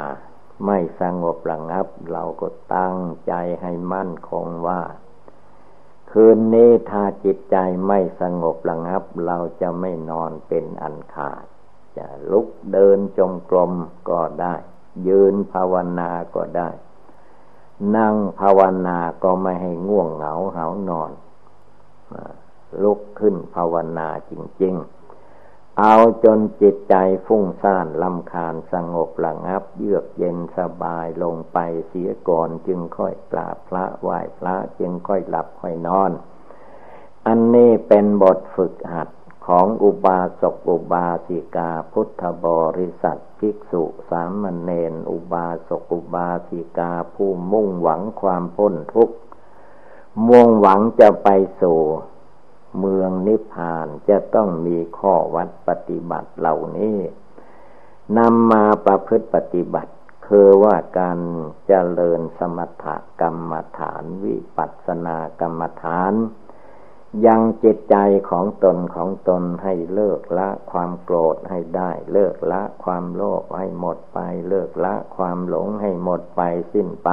ไม่สงบระงับ เราก็ตั้งใจให้มั่นคงว่า คืนนี้ถ้าจิตใจไม่สงบระงับ เราจะไม่นอนเป็นอันขาด จะลุกเดินจงกรมก็ได้ ยืนภาวนาก็ได้ นั่งภาวนาก็ไม่ให้ง่วงเหงาเหานอนลุกขึ้นภาวนาจริง ๆ เอาจนจิตใจฟุ้งซ่านลำคาญสงบระงับ เยือกเย็นสบายลงไปเสียก่อนจึงค่อยกราบพระไหว้พระจึงค่อยหลับค่อยนอน อันนี้เป็นบทฝึกหัดของอุบาสกอุบาสิกาพุทธบริษัทภิกษุสามเณรอุบาสกอุบาสิกาผู้มุ่งหวังความพ้นทุกข์มุ่งหวังจะไปสู่ เมืองนิพพานจะต้องมีข้อวัดปฏิบัติเหล่านี้นำมาประพฤติปฏิบัติ คือว่าการเจริญสมถกรรมฐาน วิปัสสนากรรมฐาน ยังจิตใจของตนของตนให้เลิกละความโกรธให้ได้ เลิกละความโลภให้หมดไป เลิกละความหลงให้หมดไปสิ้นไป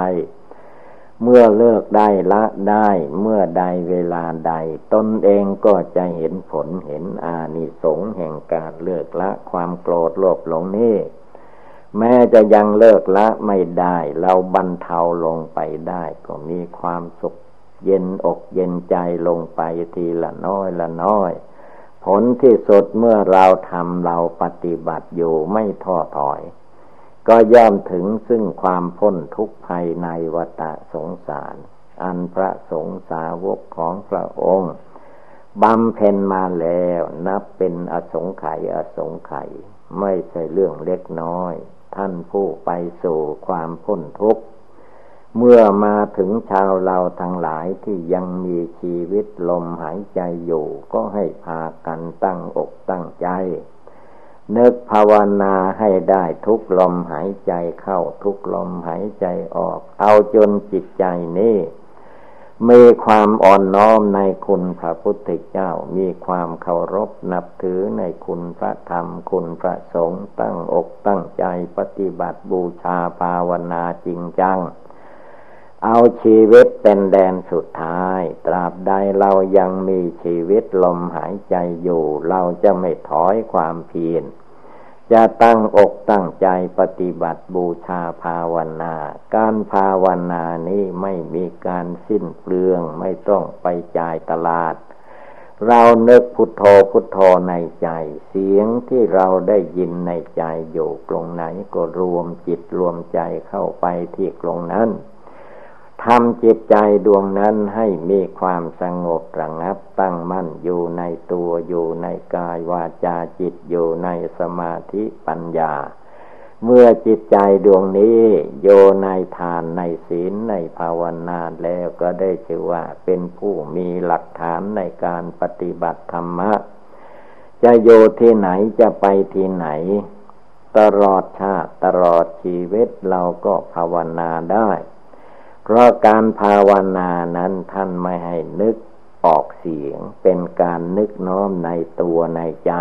เมื่อเลิกได้ละได้เมื่อใดเวลาใด ตนเองก็จะเห็นผลเห็นอานิสงส์แห่งการเลิกละความโกรธโลภหลงนี้แม้จะยังเลิกละไม่ได้ เราบรรเทาลงไปได้ ก็มีความสุขเย็นอกเย็นใจลงไปทีละน้อยละน้อย ผลที่สุดเมื่อเราทำเราปฏิบัติอยู่ไม่ท้อถอย ก็ย่อมถึงซึ่งความพ้นทุกข์ภายในวตะสงสาร อันพระสงฆ์สาวกของพระองค์บำเพ็ญมาแล้วนับเป็นอสงไขยอสงไขยไม่ใช่เรื่องเล็กน้อย ท่านผู้ไปสู่ความพ้นทุกข์ เมื่อมาถึงชาวเราทั้งหลายที่ยังมีชีวิตลมหายใจอยู่ ก็ให้พากันตั้งอกตั้งใจ นึกภาวนาให้ได้ทุกลมหายใจเข้าทุกลมหายใจออก เอาจนจิตใจนี้มีความอ่อนน้อมในคุณพระพุทธเจ้า มีความเคารพนับถือในคุณพระธรรม คุณพระสงฆ์ตั้งอกตั้งใจปฏิบัติบูชาภาวนาจริงจัง เอาชีวิตเป็นแดนสุดท้าย ตราบใดเรายังมีชีวิตลมหายใจอยู่ เราจะไม่ถอยความเพียรจะตั้งอกตั้งใจปฏิบัติบูชาภาวนา การภาวนานี้ไม่มีการสิ้นเปลืองไม่ต้องไปจ่ายตลาด เราเนึกพุทโธพุทโธในใจ เสียงที่เราได้ยินในใจอยู่ตรงไหนก็รวมจิตรวมใจเข้าไปที่ตรงนั้น ทำจิตใจดวงนั้นให้มีความสงบระงับตั้งมั่นอยู่ในตัวอยู่ในกายวาจาจิตอยู่ในสมาธิปัญญา เมื่อจิตใจดวงนี้โยในทานในศีลในภาวนาแล้วก็ได้ชื่อว่าเป็นผู้มีหลักฐานในการปฏิบัติธรรมะ จะโยที่ไหนจะไปที่ไหน ตลอดชาติตลอดชีวิตเราก็ภาวนาได้ เพราะการภาวนานั้นท่านไม่ให้นึกออกเสียง เป็นการนึกน้อมในตัวในใจ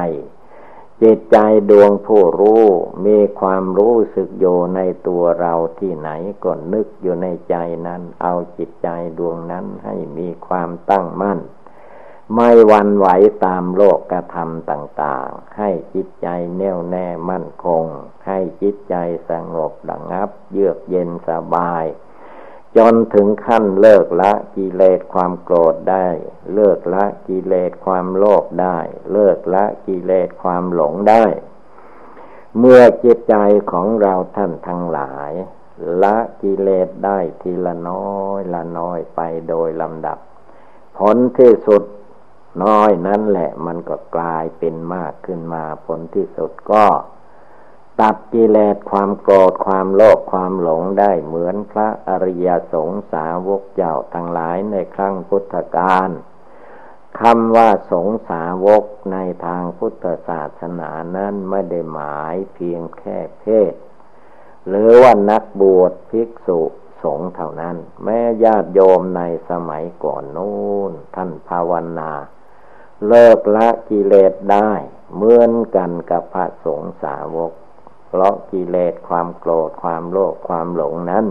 จิตใจดวงผู้รู้ มีความรู้สึกโยในตัวเราที่ไหนก็นึกอยู่ในใจนั้น เอาจิตใจดวงนั้นให้มีความตั้งมั่น ไม่วันไหวตามโลกกระทำต่างๆ ให้จิตใจแน่วแน่มั่นคง ให้จิตใจสงบดังับ เยือกเย็นสบาย จนถึงขั้นเลิกละกิเลสความโกรธได้ เลิกละกิเลสความโลภได้ เลิกละกิเลสความหลงได้ เมื่อจิตใจของเราท่านทั้งหลาย ละกิเลสได้ทีละน้อยละน้อยไปโดยลำดับ ผลที่สุดน้อยนั่นแหละมันก็กลายเป็นมากขึ้นมาผลที่สุดก็ ตัดกิเลสความโกรธความโลภความหลงได้เหมือนพระอริยสงสาวกเจ้าทั้งหลายในครั้งพุทธกาลคำว่าสงสาวกในทางพุทธศาสนานั้นไม่ได้หมายเพียงแค่เพศ หรือว่านักบวชภิกษุสงฆ์เท่านั้น แม่ญาติโยมในสมัยก่อนนู้นท่านภาวนา เลิกละกิเลสได้เหมือนกันกับพระสงฆ์สาวก เพราะกิเลสความโกรธความโลภความหลงนั้น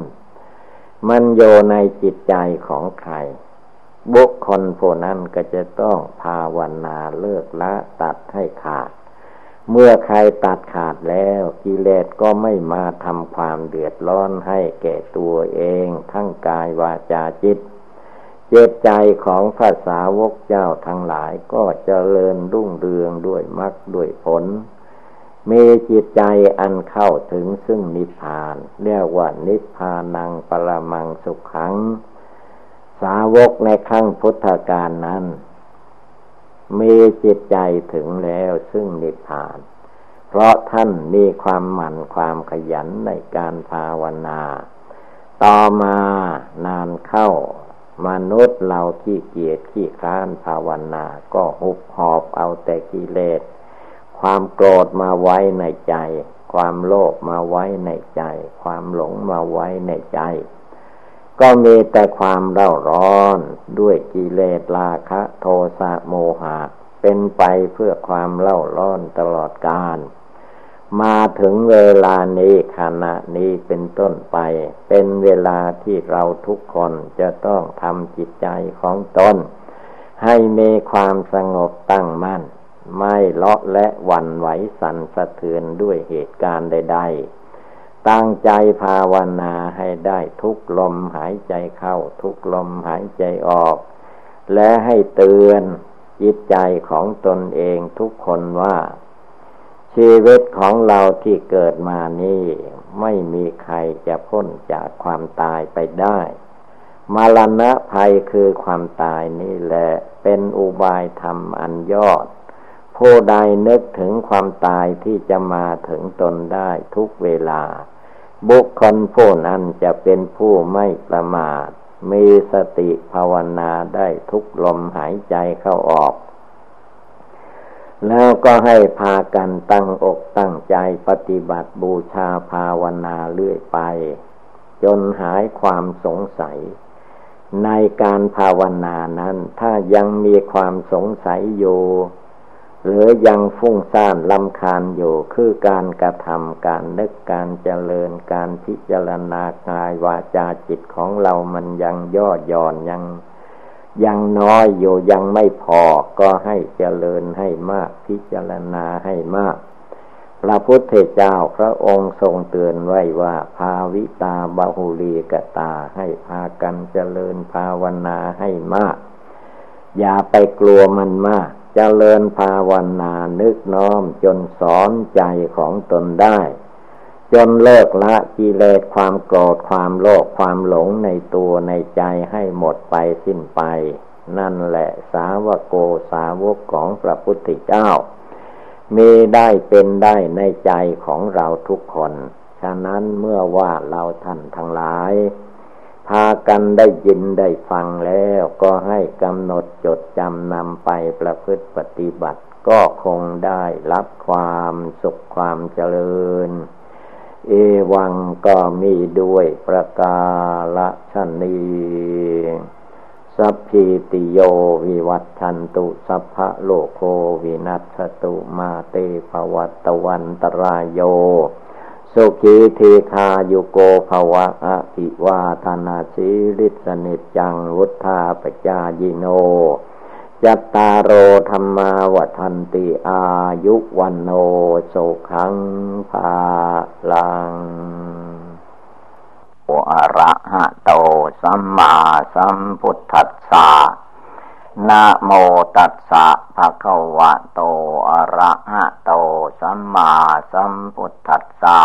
มันโยในจิตใจของใคร บุคคลผู้นั้นก็จะต้องภาวนาเลิกละตัดให้ขาด เมื่อใครตัดขาดแล้วกิเลสก็ไม่มาทำความเดือดร้อนให้แก่ตัวเอง ทั้งกายวาจาจิตเจตใจของภาษาวกเจ้าทั้งหลายก็จเจริญรุ่งเรืองด้วยมรรคด้วยผล มีจิตใจอันเข้าถึงซึ่งนิพพาน เรียกว่านิพพานังปรมังสุขขัง สาวกในครั้งพุทธกาลนั้น มีจิตใจถึงแล้วซึ่งนิพพาน เพราะท่านมีความหมั่นความขยันในการภาวนา ต่อมานานเข้ามนุษย์เราขี้เกียจขี้คร้านภาวนา ก็หุบหอบเอาแต่กิเลส ความโกรธมาไว้ในใจ ความโลภมาไว้ในใจ ความหลงมาไว้ในใจ ก็มีแต่ความเร่าร้อนด้วยกิเลสราคะโทสะโมหะ เป็นไปเพื่อความเล่าร้อนตลอดกาลมาถึงเวลานี้ขณะนี้เป็นต้นไป เป็นเวลาที่เราทุกคนจะต้องทำจิตใจของตนให้มีความสงบตั้งมั่น ไม่เลาะและวันไหวสั่นสะเทือนด้วยเหตุการณ์ใด ๆ ตั้งใจภาวนาให้ได้ทุกลมหายใจเข้า ทุกลมหายใจออก และให้เตือนจิตใจของตนเองทุกคนว่า ชีวิตของเราที่เกิดมานี่ไม่มีใครจะพ้นจากความตายไปได้มรณะภัยคือความตายนี่แหละ เป็นอุบายธรรมอันยอด ผู้ใดนึกถึงความตายที่จะมาถึงตนได้ทุกเวลา บุคคลผู้นั้นจะเป็นผู้ไม่ประมาท มีสติภาวนาได้ทุกลมหายใจเข้าออก แล้วก็ให้พากันตั้งอกตั้งใจปฏิบัติบูชาภาวนาเรื่อยไป จนหายความสงสัยในการภาวนานั้น ถ้ายังมีความสงสัยอยู่ หรือยังฟุ้งซ่านลำคาญอยู่คือการกระทำการนึกการเจริญการพิจารณากายวาจาจิตของเรามันยังย่อหย่อนยังยังน้อยอยู่ยังไม่พอก็ให้เจริญให้มาก พิจารณาให้มาก พระพุทธเจ้าพระองค์ทรงเตือนไว้ว่า ภาวิตาบาหุลีกตาให้พากันเจริญภาวนาให้มาก อย่าไปกลัวมันมาก จเจริญภาวนานึกน้อมจนสอนใจของตนได้ จนเลิกละกิเลสความโกรธความโลภความหลงในตัวในใจให้หมดไปสิ้นไป นั่นแหละสาวกโกสาวกของพระพุทธเจ้า มีได้เป็นได้ในใจของเราทุกคน ฉะนั้นเมื่อว่าเราท่านทั้งหลาย พากันได้ยินได้ฟังแล้วก็ให้กำหนดจดจำนำไปประพฤติปฏิบัติ ก็คงได้รับความสุขความเจริญ เอวังก็มีด้วยประกาละชนีสัพพิติโยวิวัตชันตุสัพพะโลโควินัสตุมาเตภวัตวันตรายโย สุขีเทคายุโกภวะอภิวาธนาสิริสนิจังวุธาปจายิโนจัตตารโอธรรมาวันติอายุวันโนโสขังภาลังโออะระหะโตสัมมาสัมพุทธัสสะ นะโมตัสสะภะคะวะโต อะระหะโต สัมมาสัมพุทธัสสะ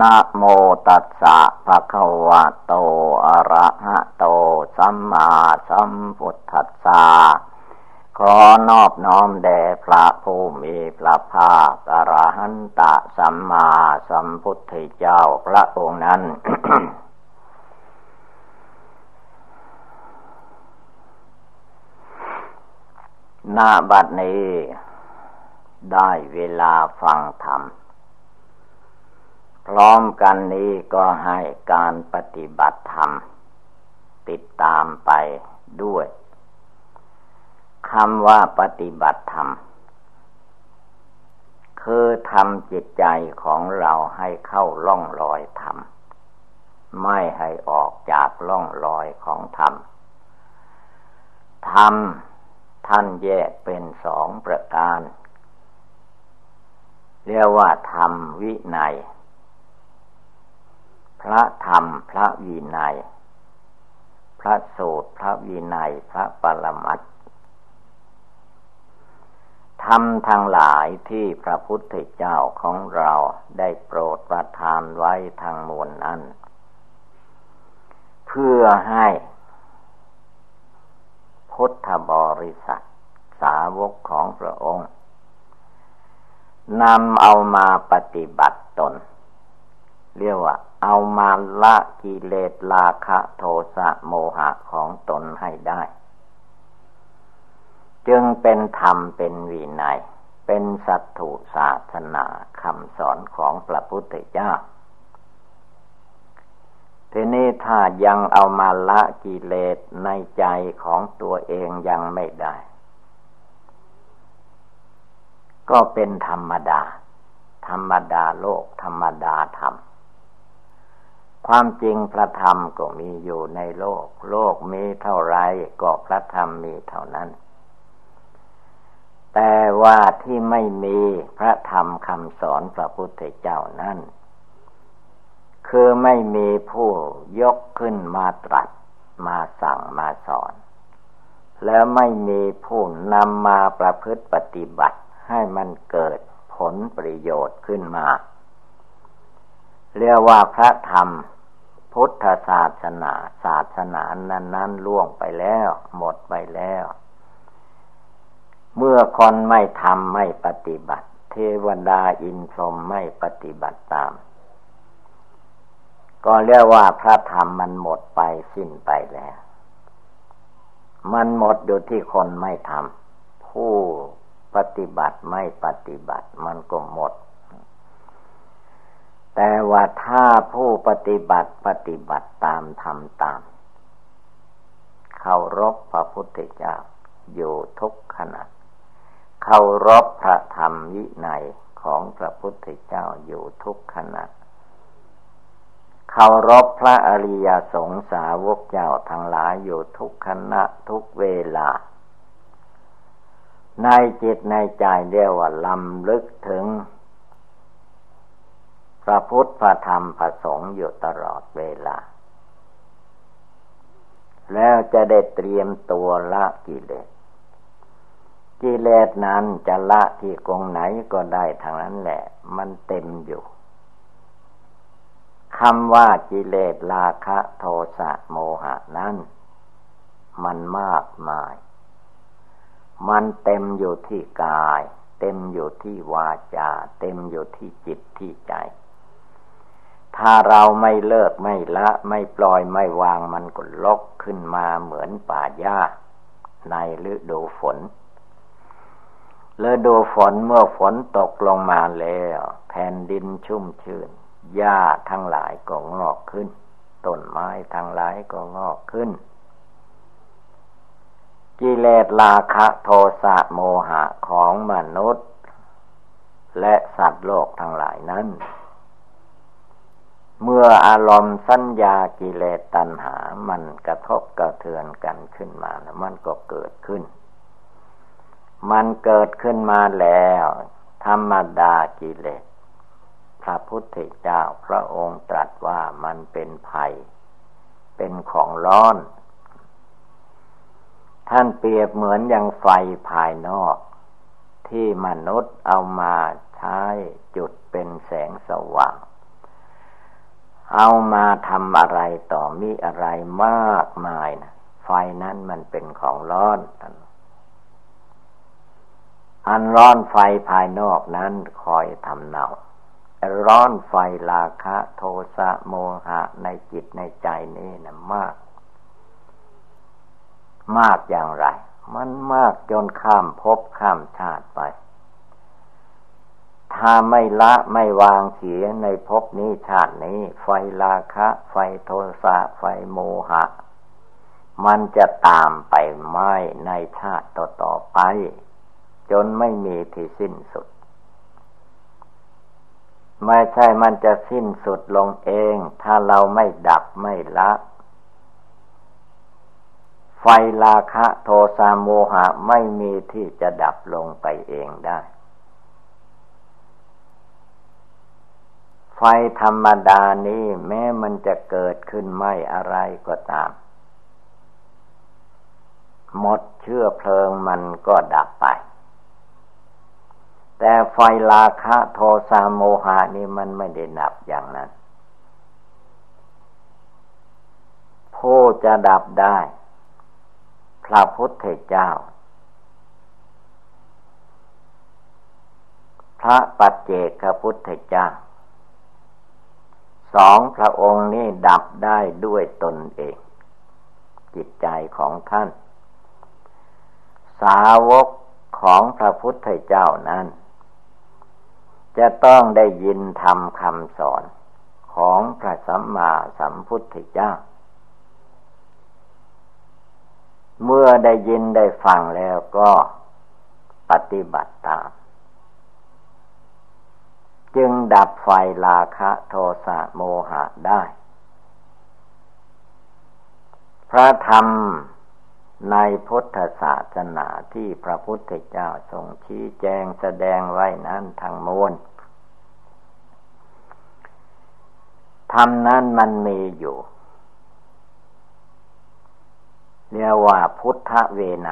นะโมตัสสะภะคะวะโต อะระหะโต สัมมาสัมพุทธัสสะขอนอบน้อมแด่พระผู้มีพระภาคอรหันตะสัมมาสัมพุทธเจ้าพระองค์นั้น หน้าบัดนี้ ได้เวลาฟังธรรม พร้อมกันนี้ก็ให้การปฏิบัติธรรม ติดตามไปด้วยคำว่าปฏิบัติธรรม คือทำจิตใจของเราให้เข้าล่องลอยธรรม ไม่ให้ออกจากล่องลอยของธรรมธรรม ท่านแยกเป็นสองประการ เรียกว่าธรรมวินัย พระธรรมพระวินัย พระสูตรพระวินัยพระปรมัตธรรมทั้งหลายที่พระพุทธเจ้าของเราได้โปรดประทานไว้ทางมวลนั้น เพื่อให้ พุทธบริษัท สาวกของพระองค์นำเอามาปฏิบัติตน เรียกว่า เอามาละกิเลสราคะโทสะโมหะของตนให้ได้ จึงเป็นธรรมเป็นวินัย เป็นสัตถุศาสนาคำสอนของพระพุทธเจ้า ทีนี้ถ้ายังเอามาละกิเลสในใจของตัวเองยังไม่ได้ ก็เป็นธรรมดา ธรรมดาโลกธรรมดาธรรม ความจริงพระธรรมก็มีอยู่ในโลก โลกมีเท่าไรก็พระธรรมมีเท่านั้น แต่ว่าที่ไม่มีพระธรรมคำสอนพระพุทธเจ้านั้น คือไม่มีผู้ยกขึ้นมาตรัสมาสั่งมาสอน แล้วไม่มีผู้นำมาประพฤติปฏิบัติให้มันเกิดผลประโยชน์ขึ้นมา เรียกว่าพระธรรม พุทธศาสนา ศาสนานั้นนั้นล่วงไปแล้ว หมดไปแล้ว เมื่อคนไม่ทำไม่ปฏิบัติ เทวดาอินทรมไม่ปฏิบัติตาม ก็เรียกว่าพระธรรมมันหมดไปสิ้นไปแล้ว มันหมดอยู่ที่คนไม่ทำผู้ปฏิบัติไม่ปฏิบัติมันก็หมด แต่ว่าถ้าผู้ปฏิบัติปฏิบัติตามทำตามเคารพพระพุทธเจ้าอยู่ทุกขณะเคารพพระธรรมวินัยของพระพุทธเจ้าอยู่ทุกขณะ เคารพพระอริยสงสาวกเจ้าทั้งหลายอยู่ทุกขณะทุกเวลา ในจิตในใจเรียกว่าลำลึกถึง พระพุทธพระธรรมพระสงฆ์อยู่ตลอดเวลา แล้วจะได้เตรียมตัวละกิเลสกิเลสนั้นจะละที่กงไหนก็ได้ทางนั้นแหละ มันเต็มอยู่ คำว่ากิเลสราคะโทสะโมหะนั้น มันมากมาย มันเต็มอยู่ที่กาย เต็มอยู่ที่วาจา เต็มอยู่ที่จิตที่ใจ ถ้าเราไม่เลิกไม่ละไม่ปล่อยไม่วางมันก็ลกขึ้นมาเหมือนป่าหญ้า ในฤดูฝนฤดูฝนเมื่อฝนตกลงมาแล้ว แผ่นดินชุ่มชื้น หญ้าทั้งหลายก็งอกขึ้น ต้นไม้ทั้งหลายก็งอกขึ้น กิเลสราคะโทสะโมหะของมนุษย์ และสัตว์โลกทั้งหลายนั้น เมื่ออารมณ์สัญญากิเลสตัณหามันกระทบกระเทือนกันขึ้นมาแล้วมันก็เกิดขึ้น มันเกิดขึ้นมาแล้ว ธรรมดากิเลส พระพุทธเจ้าพระองค์ตรัสว่ามันเป็นภัย เป็นของร้อน ท่านเปรียบเหมือนอย่างไฟภายนอก ที่มนุษย์เอามาใช้จุดเป็นแสงสว่างเอามาทำอะไรต่อมีอะไรมากมายนะไฟนั้นมันเป็นของร้อน อันร้อนไฟภายนอกนั้นคอยทำเนา ร้อนไฟราคะโทสะโมหะในจิตในใจนี่นะมาก มากอย่างไร มันมากจนข้ามภพข้ามชาติไป ถ้าไม่ละไม่วางเสียในภพนี้ชาตินี้ ไฟราคะ ไฟโทสะไฟโมหะ มันจะตามไปไหม้ในชาติต่อๆไป จนไม่มีที่สิ้นสุด ไม่ใช่มันจะสิ้นสุดลงเอง ถ้าเราไม่ดับไม่ละ ไฟราคะโทสะโมหะไม่มีที่จะดับลงไปเองได้ ไฟธรรมดานี้แม้มันจะเกิดขึ้นไม่อะไรก็ตาม หมดเชื้อเพลิงมันก็ดับไป แต่ไฟราคะโทสะโมหะนี่มันไม่ได้ดับอย่างนั้น ผู้จะดับได้ พระพุทธเจ้า พระปัจเจกพุทธเจ้า สองพระองค์นี้ดับได้ด้วยตนเอง จิตใจของท่าน สาวกของพระพุทธเจ้านั้น จะต้องได้ยินทำคำสอนของพระสัมมาสัมพุทธเจ้า เมื่อได้ยินได้ฟังแล้วก็ปฏิบัติตาม จึงดับไฟราคะโทสะโมหะได้ พระธรรม ในพุทธศาสนาที่พระพุทธเจ้าทรงชี้แจงแสดงไว้นั้นทั้งมวลธรรมนั้นมันมีอยู่ เรียกว่าพุทธเวไน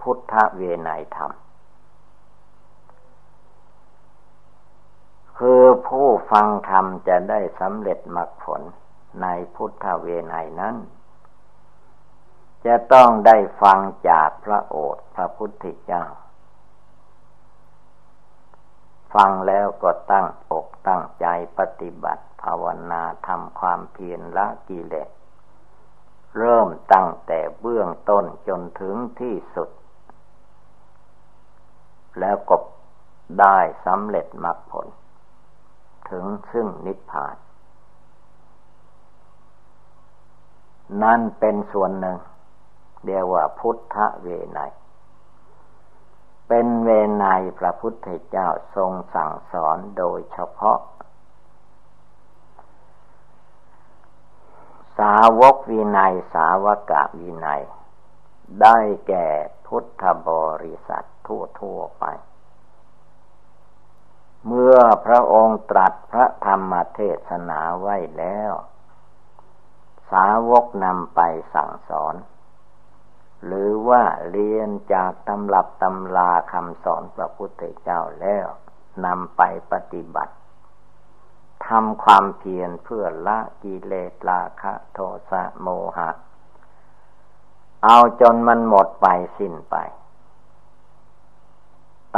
พุทธเวไนธรรม คือผู้ฟังธรรมจะได้สำเร็จมรรคผลในพุทธเวไนนั้น จะต้องได้ฟังจากพระโอษฐ์พระพุทธเจ้า ฟังแล้วก็ตั้งอกตั้งใจปฏิบัติ ภาวนาทำความเพียรละกิเลสเริ่มตั้งแต่เบื้องต้นจนถึงที่สุด แล้วก็ได้สำเร็จมรรคผล ถึงซึ่งนิพพาน นั่นเป็นส่วนหนึ่ง เรียกว่าพุทธเวไนเป็นเวไนพระพุทธเจ้าทรงสั่งสอนโดยเฉพาะ สาวกวินัยสาวกะวินัย ได้แก่พุทธบริษัททั่วทั่วไปเมื่อพระองค์ตรัสพระธรรมเทศนาไว้แล้ว สาวกนำไปสั่งสอน หรือว่าเรียนจากตำรับตำลาคำสอนพระพุทธเจ้าแล้วนำไปปฏิบัติทำความเพียรเพื่อละกิเลสราคะโทสะโมหะ เอาจนมันหมดไปสิ้นไป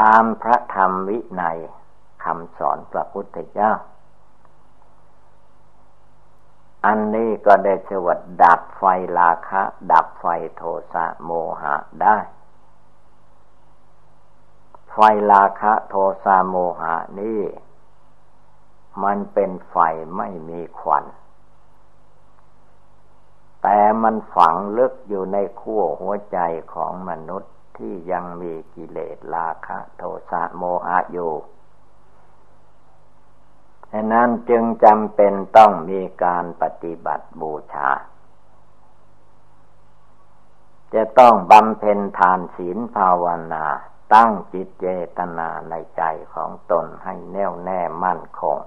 ตามพระธรรมวินัยคำสอนพระพุทธเจ้า อันนี้ก็ได้ช่วดดับไฟราคะ ดับไฟโทสะโมหะได้ ไฟราคะโทสะโมหะนี่ มันเป็นไฟไม่มีควัน แต่มันฝังลึกอยู่ในขั้วหัวใจของมนุษย์ที่ยังมีกิเลสราคะ โทสะโมหะอยู่ ฉะนั้นจึงจำเป็นต้องมีการปฏิบัติบูชา จะต้องบำเพ็ญทานศีลภาวนา ตั้งจิตเจตนาในใจของตนให้แน่วแน่มั่นคง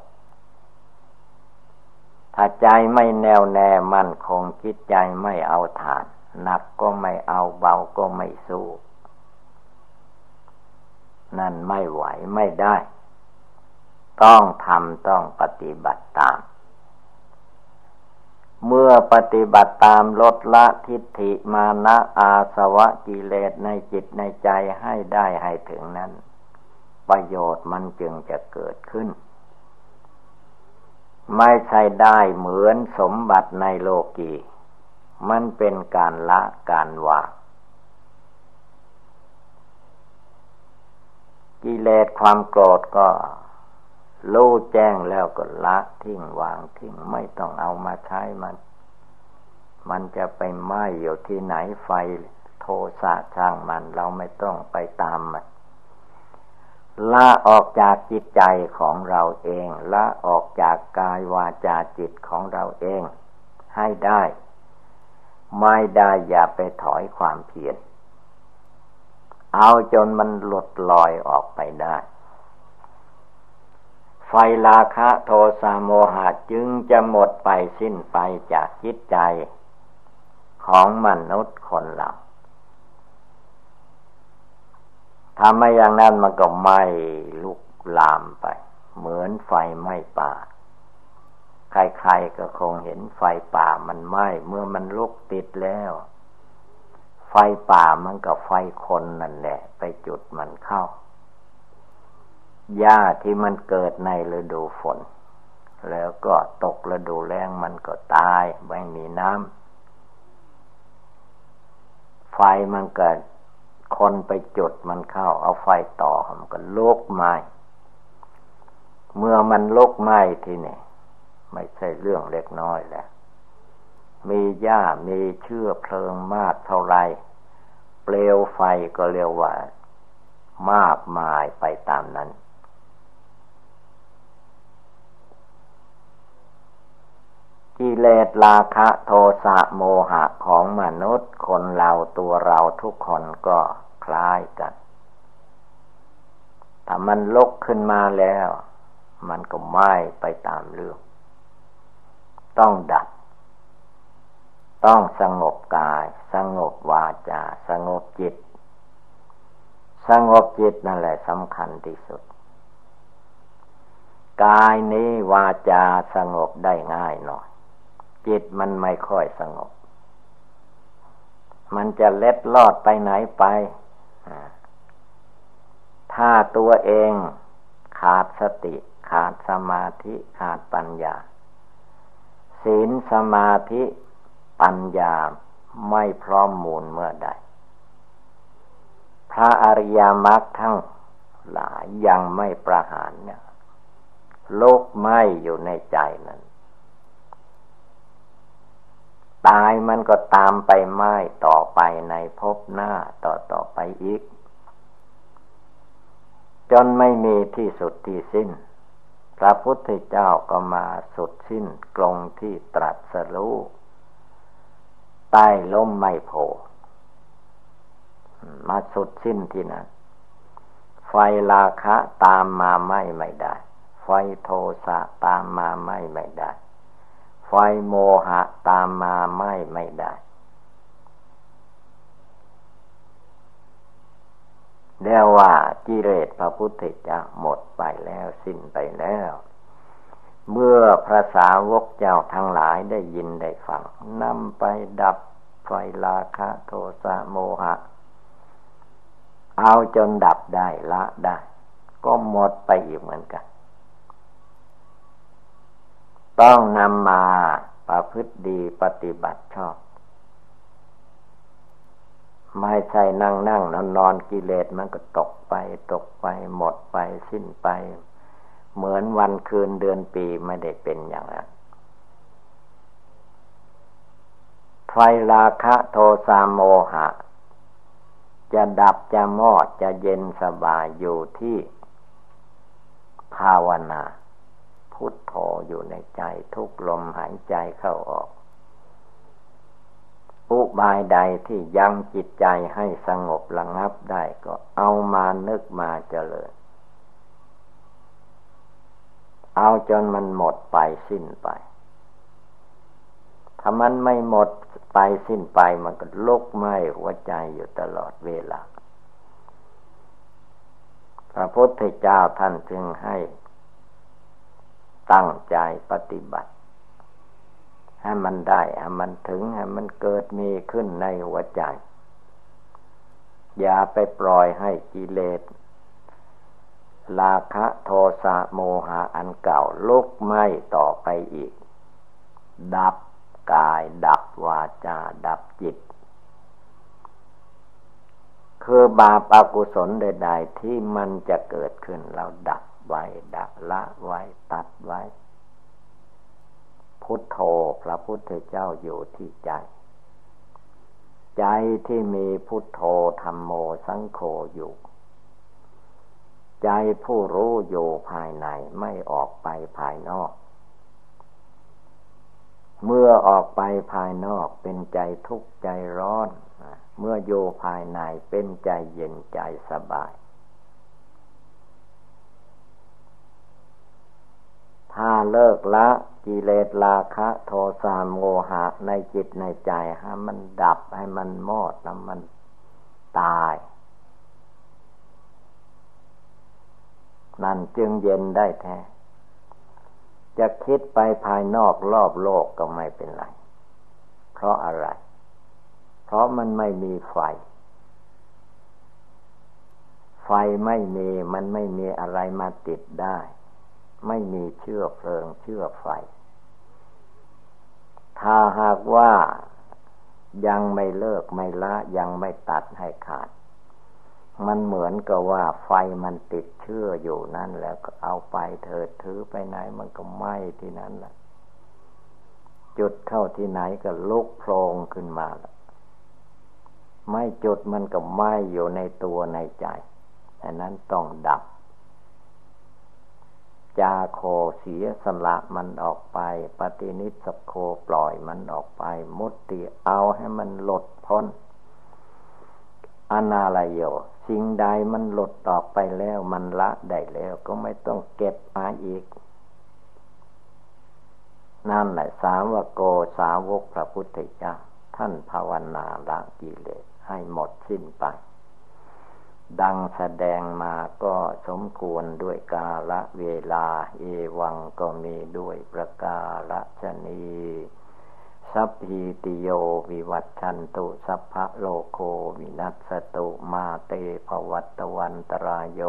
ถ้าใจไม่แน่วแน่มั่นคงจิตใจไม่เอาทาน หนักก็ไม่เอาเบาก็ไม่สู้ นั่นไม่ไหวไม่ได้ ต้องทำต้องปฏิบัติตาม เมื่อปฏิบัติตามลดละทิฏฐิมานะอาสวะกิเลสในจิตในใจให้ได้ให้ถึงนั้น ประโยชน์มันจึงจะเกิดขึ้น ไม่ใช่ได้เหมือนสมบัติในโลกีมันเป็นการละการวางกิเลสความโกรธก็ รู้แจ้งแล้วก็ละทิ้งวางทิ้งไม่ต้องเอามาใช้มัน มันจะไปไหม้อยู่ที่ไหนไฟโทสะช่างมัน เราไม่ต้องไปตามมันละออกจากจิตใจของเราเอง ละออกจากกายวาจาจิตของเราเอง ให้ได้ ไม่ได้อย่าไปถอยความเพียรเอาจนมันหลุดลอยออกไปได้ ไฟราคะโทสะโมหะจึงจะหมดไปสิ้นไปจากจิตใจ ของมนุษย์คนเราทำไม่อย่างนั้นมันก็ไหม้ลุกลามไป เหมือนไฟไหม้ป่า ใครๆก็คงเห็นไฟป่ามันไหม้เมื่อมันลุกติดแล้ว ไฟป่ามันกับไฟคนนั่นแหละ ไปจุดมันเข้า หญ้าที่มันเกิดในฤดูฝน แล้วก็ตกฤดูแล้งมันก็ตายไม่มีน้ำไฟมันเกิด คนไปจุดมันเข้า เอาไฟต่อมันก็ลุกไหม้เมื่อมันลุกไหม้ที่นี่ไม่ใช่เรื่องเล็กน้อยแหละมีหญ้ามีเชื้อเพลิงมากเท่าไร เปลวไฟก็เรียกว่ามากมายไปตามนั้น กิเลสราคะโทสะโมหะของมนุษย์คนเราตัวเราทุกคนก็คล้ายกันถ้ามันลุกขึ้นมาแล้ว มันก็ไหม้ไปตามเรื่อง ต้องดับ ต้องสงบกาย สงบวาจา สงบจิต สงบจิตนั่นแหละสำคัญที่สุด กายนี้วาจาสงบได้ง่ายหน่อย จิตมันไม่ค่อยสงบ มันจะเล็ดลอดไปไหนไป ถ้าตัวเองขาดสติ ขาดสมาธิขาดปัญญา ศีลสมาธิปัญญาไม่พร้อมมูลเมื่อใด พระอริยมรรคทั้งหลายยังไม่ประหารเนี่ยโลกไม่อยู่ในใจนั้น ตายมันก็ตามไปไหม้ต่อไปในภพหน้าต่อต่อไปอีก จนไม่มีที่สุดที่สิ้น พระพุทธเจ้าก็มาสุดสิ้นกลงที่ตรัสรู้ใต้ล้มไม่โพมาสุดสิ้นที่นั้น ไฟราคะตามมาไม่ไม่ได้ ไฟโทสะตามมาไม่ไม่ได้ ไฟโมหะตามมาไม่ไม่ได้ เรียกว่ากิเลสพระพุทธเจ้าหมดไปแล้วสิ้นไปแล้ว เมื่อพระสาวกเจ้าทั้งหลายได้ยินได้ฟังนำไปดับไฟราคะโทสะโมหะ เอาจนดับได้ละได้ ก็หมดไปอีกเหมือนกัน ต้องนำมาประพฤติดีปฏิบัติชอบ ไม่ใช่นั่งนั่งนอนนอนกิเลสมันก็ตกไป ตกไปหมดไปสิ้นไป เหมือนวันคืนเดือนปีไม่ได้เป็นอย่างนั้นไฟราคะโทสะโมหะ จะดับจะมอดจะเย็นสบายอยู่ที่ภาวนา พุทโธอยู่ในใจทุกลมหายใจเข้าออก อุบายใดที่ยังจิตใจให้สงบระงับได้ก็เอามานึกมาเจริญ เอาจนมันหมดไปสิ้นไป ถ้ามันไม่หมดไปสิ้นไปมันก็ลุกไหม้หัวใจอยู่ตลอดเวลาพระพุทธเจ้าท่านจึงให้ ตั้งใจปฏิบัติ ให้มันได้ให้มันถึงให้มันเกิดมีขึ้นในหัวใจ อย่าไปปล่อยให้กิเลสลาคะโทสะโมหะอันเก่าลุกไหม้ต่อไปอีก ดับกายดับวาจา ดับจิต คือบาปอากุศลใด ๆ ที่มันจะเกิดขึ้นเราดับ ไว้ดับละไว้ตัดไว้ พุทโธพระพุทธเจ้าอยู่ที่ใจ ใจที่มีพุทโธธรรมโมสังโฆอยู่ ใจผู้รู้อยู่ภายในไม่ออกไปภายนอก เมื่อออกไปภายนอกเป็นใจทุกข์ใจร้อน เมื่ออยู่ภายในเป็นใจเย็นใจสบาย ถ้าเลิกละกิเลสราคะโทสะโมหะในจิตในใจให้มันดับให้มันมอดแล้วมันตาย นั่นจึงเย็นได้แท้ จะคิดไปภายนอกรอบโลกก็ไม่เป็นไร เพราะอะไร เพราะมันไม่มีไฟ ไฟไม่มีมันไม่มีอะไรมาติดได้ ไม่มีเชื่อเพลิงเชื่อไฟ ถ้าหากว่ายังไม่เลิกไม่ละยังไม่ตัดให้ขาด มันเหมือนกับว่าไฟมันติดเชื่ออยู่นั่น แล้วก็เอาไปเถิดถือไปไหนมันก็ไหม้ที่นั้นแหละจุดเข้าที่ไหนก็ลุกโพลงขึ้นมาละไม่จุดมันก็ไหม้อยู่ในตัวในใจอันนั้นต้องดับ จาโคเสียสละมันออกไป ปฏินิสโคปล่อยมันออกไป มุตติเอาให้มันหลดพ้นอนาลโยสิ่งใดมันหลุดออกไปแล้วมันละได้แล้วก็ไม่ต้องเก็บมาอีก นั่นแหละสาวโกสาวกพระพุทธเจ้าท่านภาวนาละกิเลสให้หมดสิ้นไป ดังแสดงมาก็สมควรด้วยกาละเวลา เอวังก็มีด้วยประกาละชนีสัพพิติโยวิวัตชันตุสัพพะโลโกวินัสตุมาเตภวัตวันตรายโย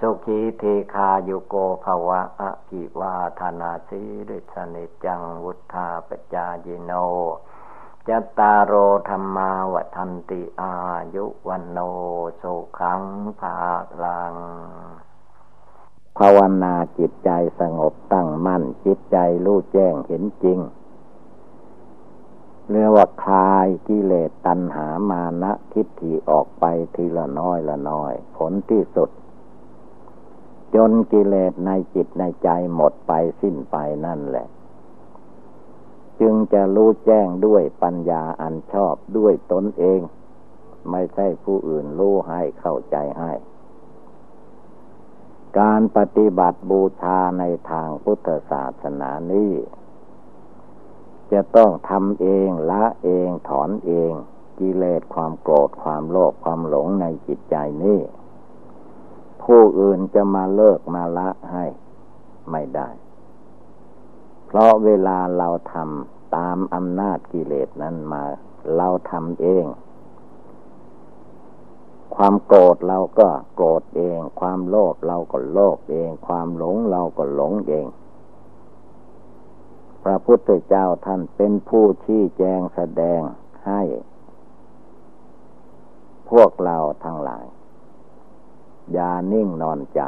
สุขีเทคาโยโกภวะอะกิวาธนาสีริสนิจังวุธาปจายิโน จตารโรธรรมาวทันติอายุวันโนสุขังภาลัง ภาวนาจิตใจสงบตั้งมั่น จิตใจรู้แจ้งเห็นจริงเรียกว่าคลายกิเลสตัณหามานะทิฏฐิออกไปทีละน้อยละน้อย ผลที่สุด จนกิเลสในจิตในใจหมดไปสิ้นไปนั่นแหละ จึงจะรู้แจ้งด้วยปัญญาอันชอบด้วยตนเอง ไม่ใช่ผู้อื่นรู้ให้เข้าใจให้ การปฏิบัติบูชาในทางพุทธศาสนานี้ จะต้องทำเองละเองถอนเองกิเลสความโกรธความโลภความหลงในจิตใจนี้ผู้อื่นจะมาเลิกมาละให้ไม่ได้ ราะเวลาเราทำตามอำนาจกิเลสนั้นมา เราทำเอง ความโกรธเราก็โกรธเอง ความโลภเราก็โลภเอง ความหลงเราก็หลงเอง พระพุทธเจ้าท่านเป็นผู้ชี้แจงแสดงให้ พวกเราทั้งหลาย อย่านิ่งนอนใจ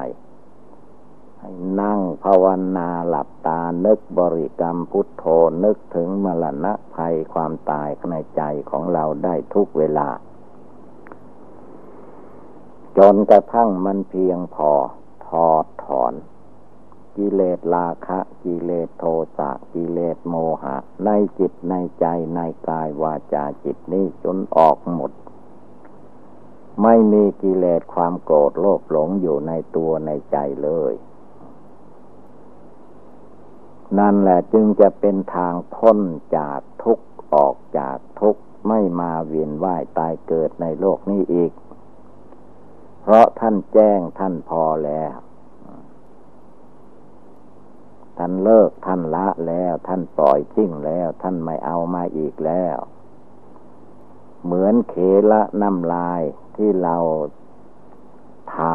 ให้นั่งภาวนาหลับตา นึกบริกรรมพุทโธนึกถึงมรณะภัยความตายในใจของเราได้ทุกเวลา จนกระทั่งมันเพียงพอถอดถอน กิเลสราคะ กิเลสโทสะกิเลสโมหะ ในจิตในใจในกายวาจาจิตนี้จนออกหมดไม่มีกิเลสความโกรธโลภหลงอยู่ในตัวในใจเลย นั่นแหละจึงจะเป็นทางพ้นจากทุกข์ออกจากทุกข์ไม่มาเวียนว่ายตายเกิดในโลกนี้อีก เพราะท่านแจ้งท่านพอแล้ว ท่านเลิกท่านละแล้ว ท่านปล่อยทิ้งแล้ว ท่านไม่เอามาอีกแล้ว เหมือนเขละน้ำลายที่เราทา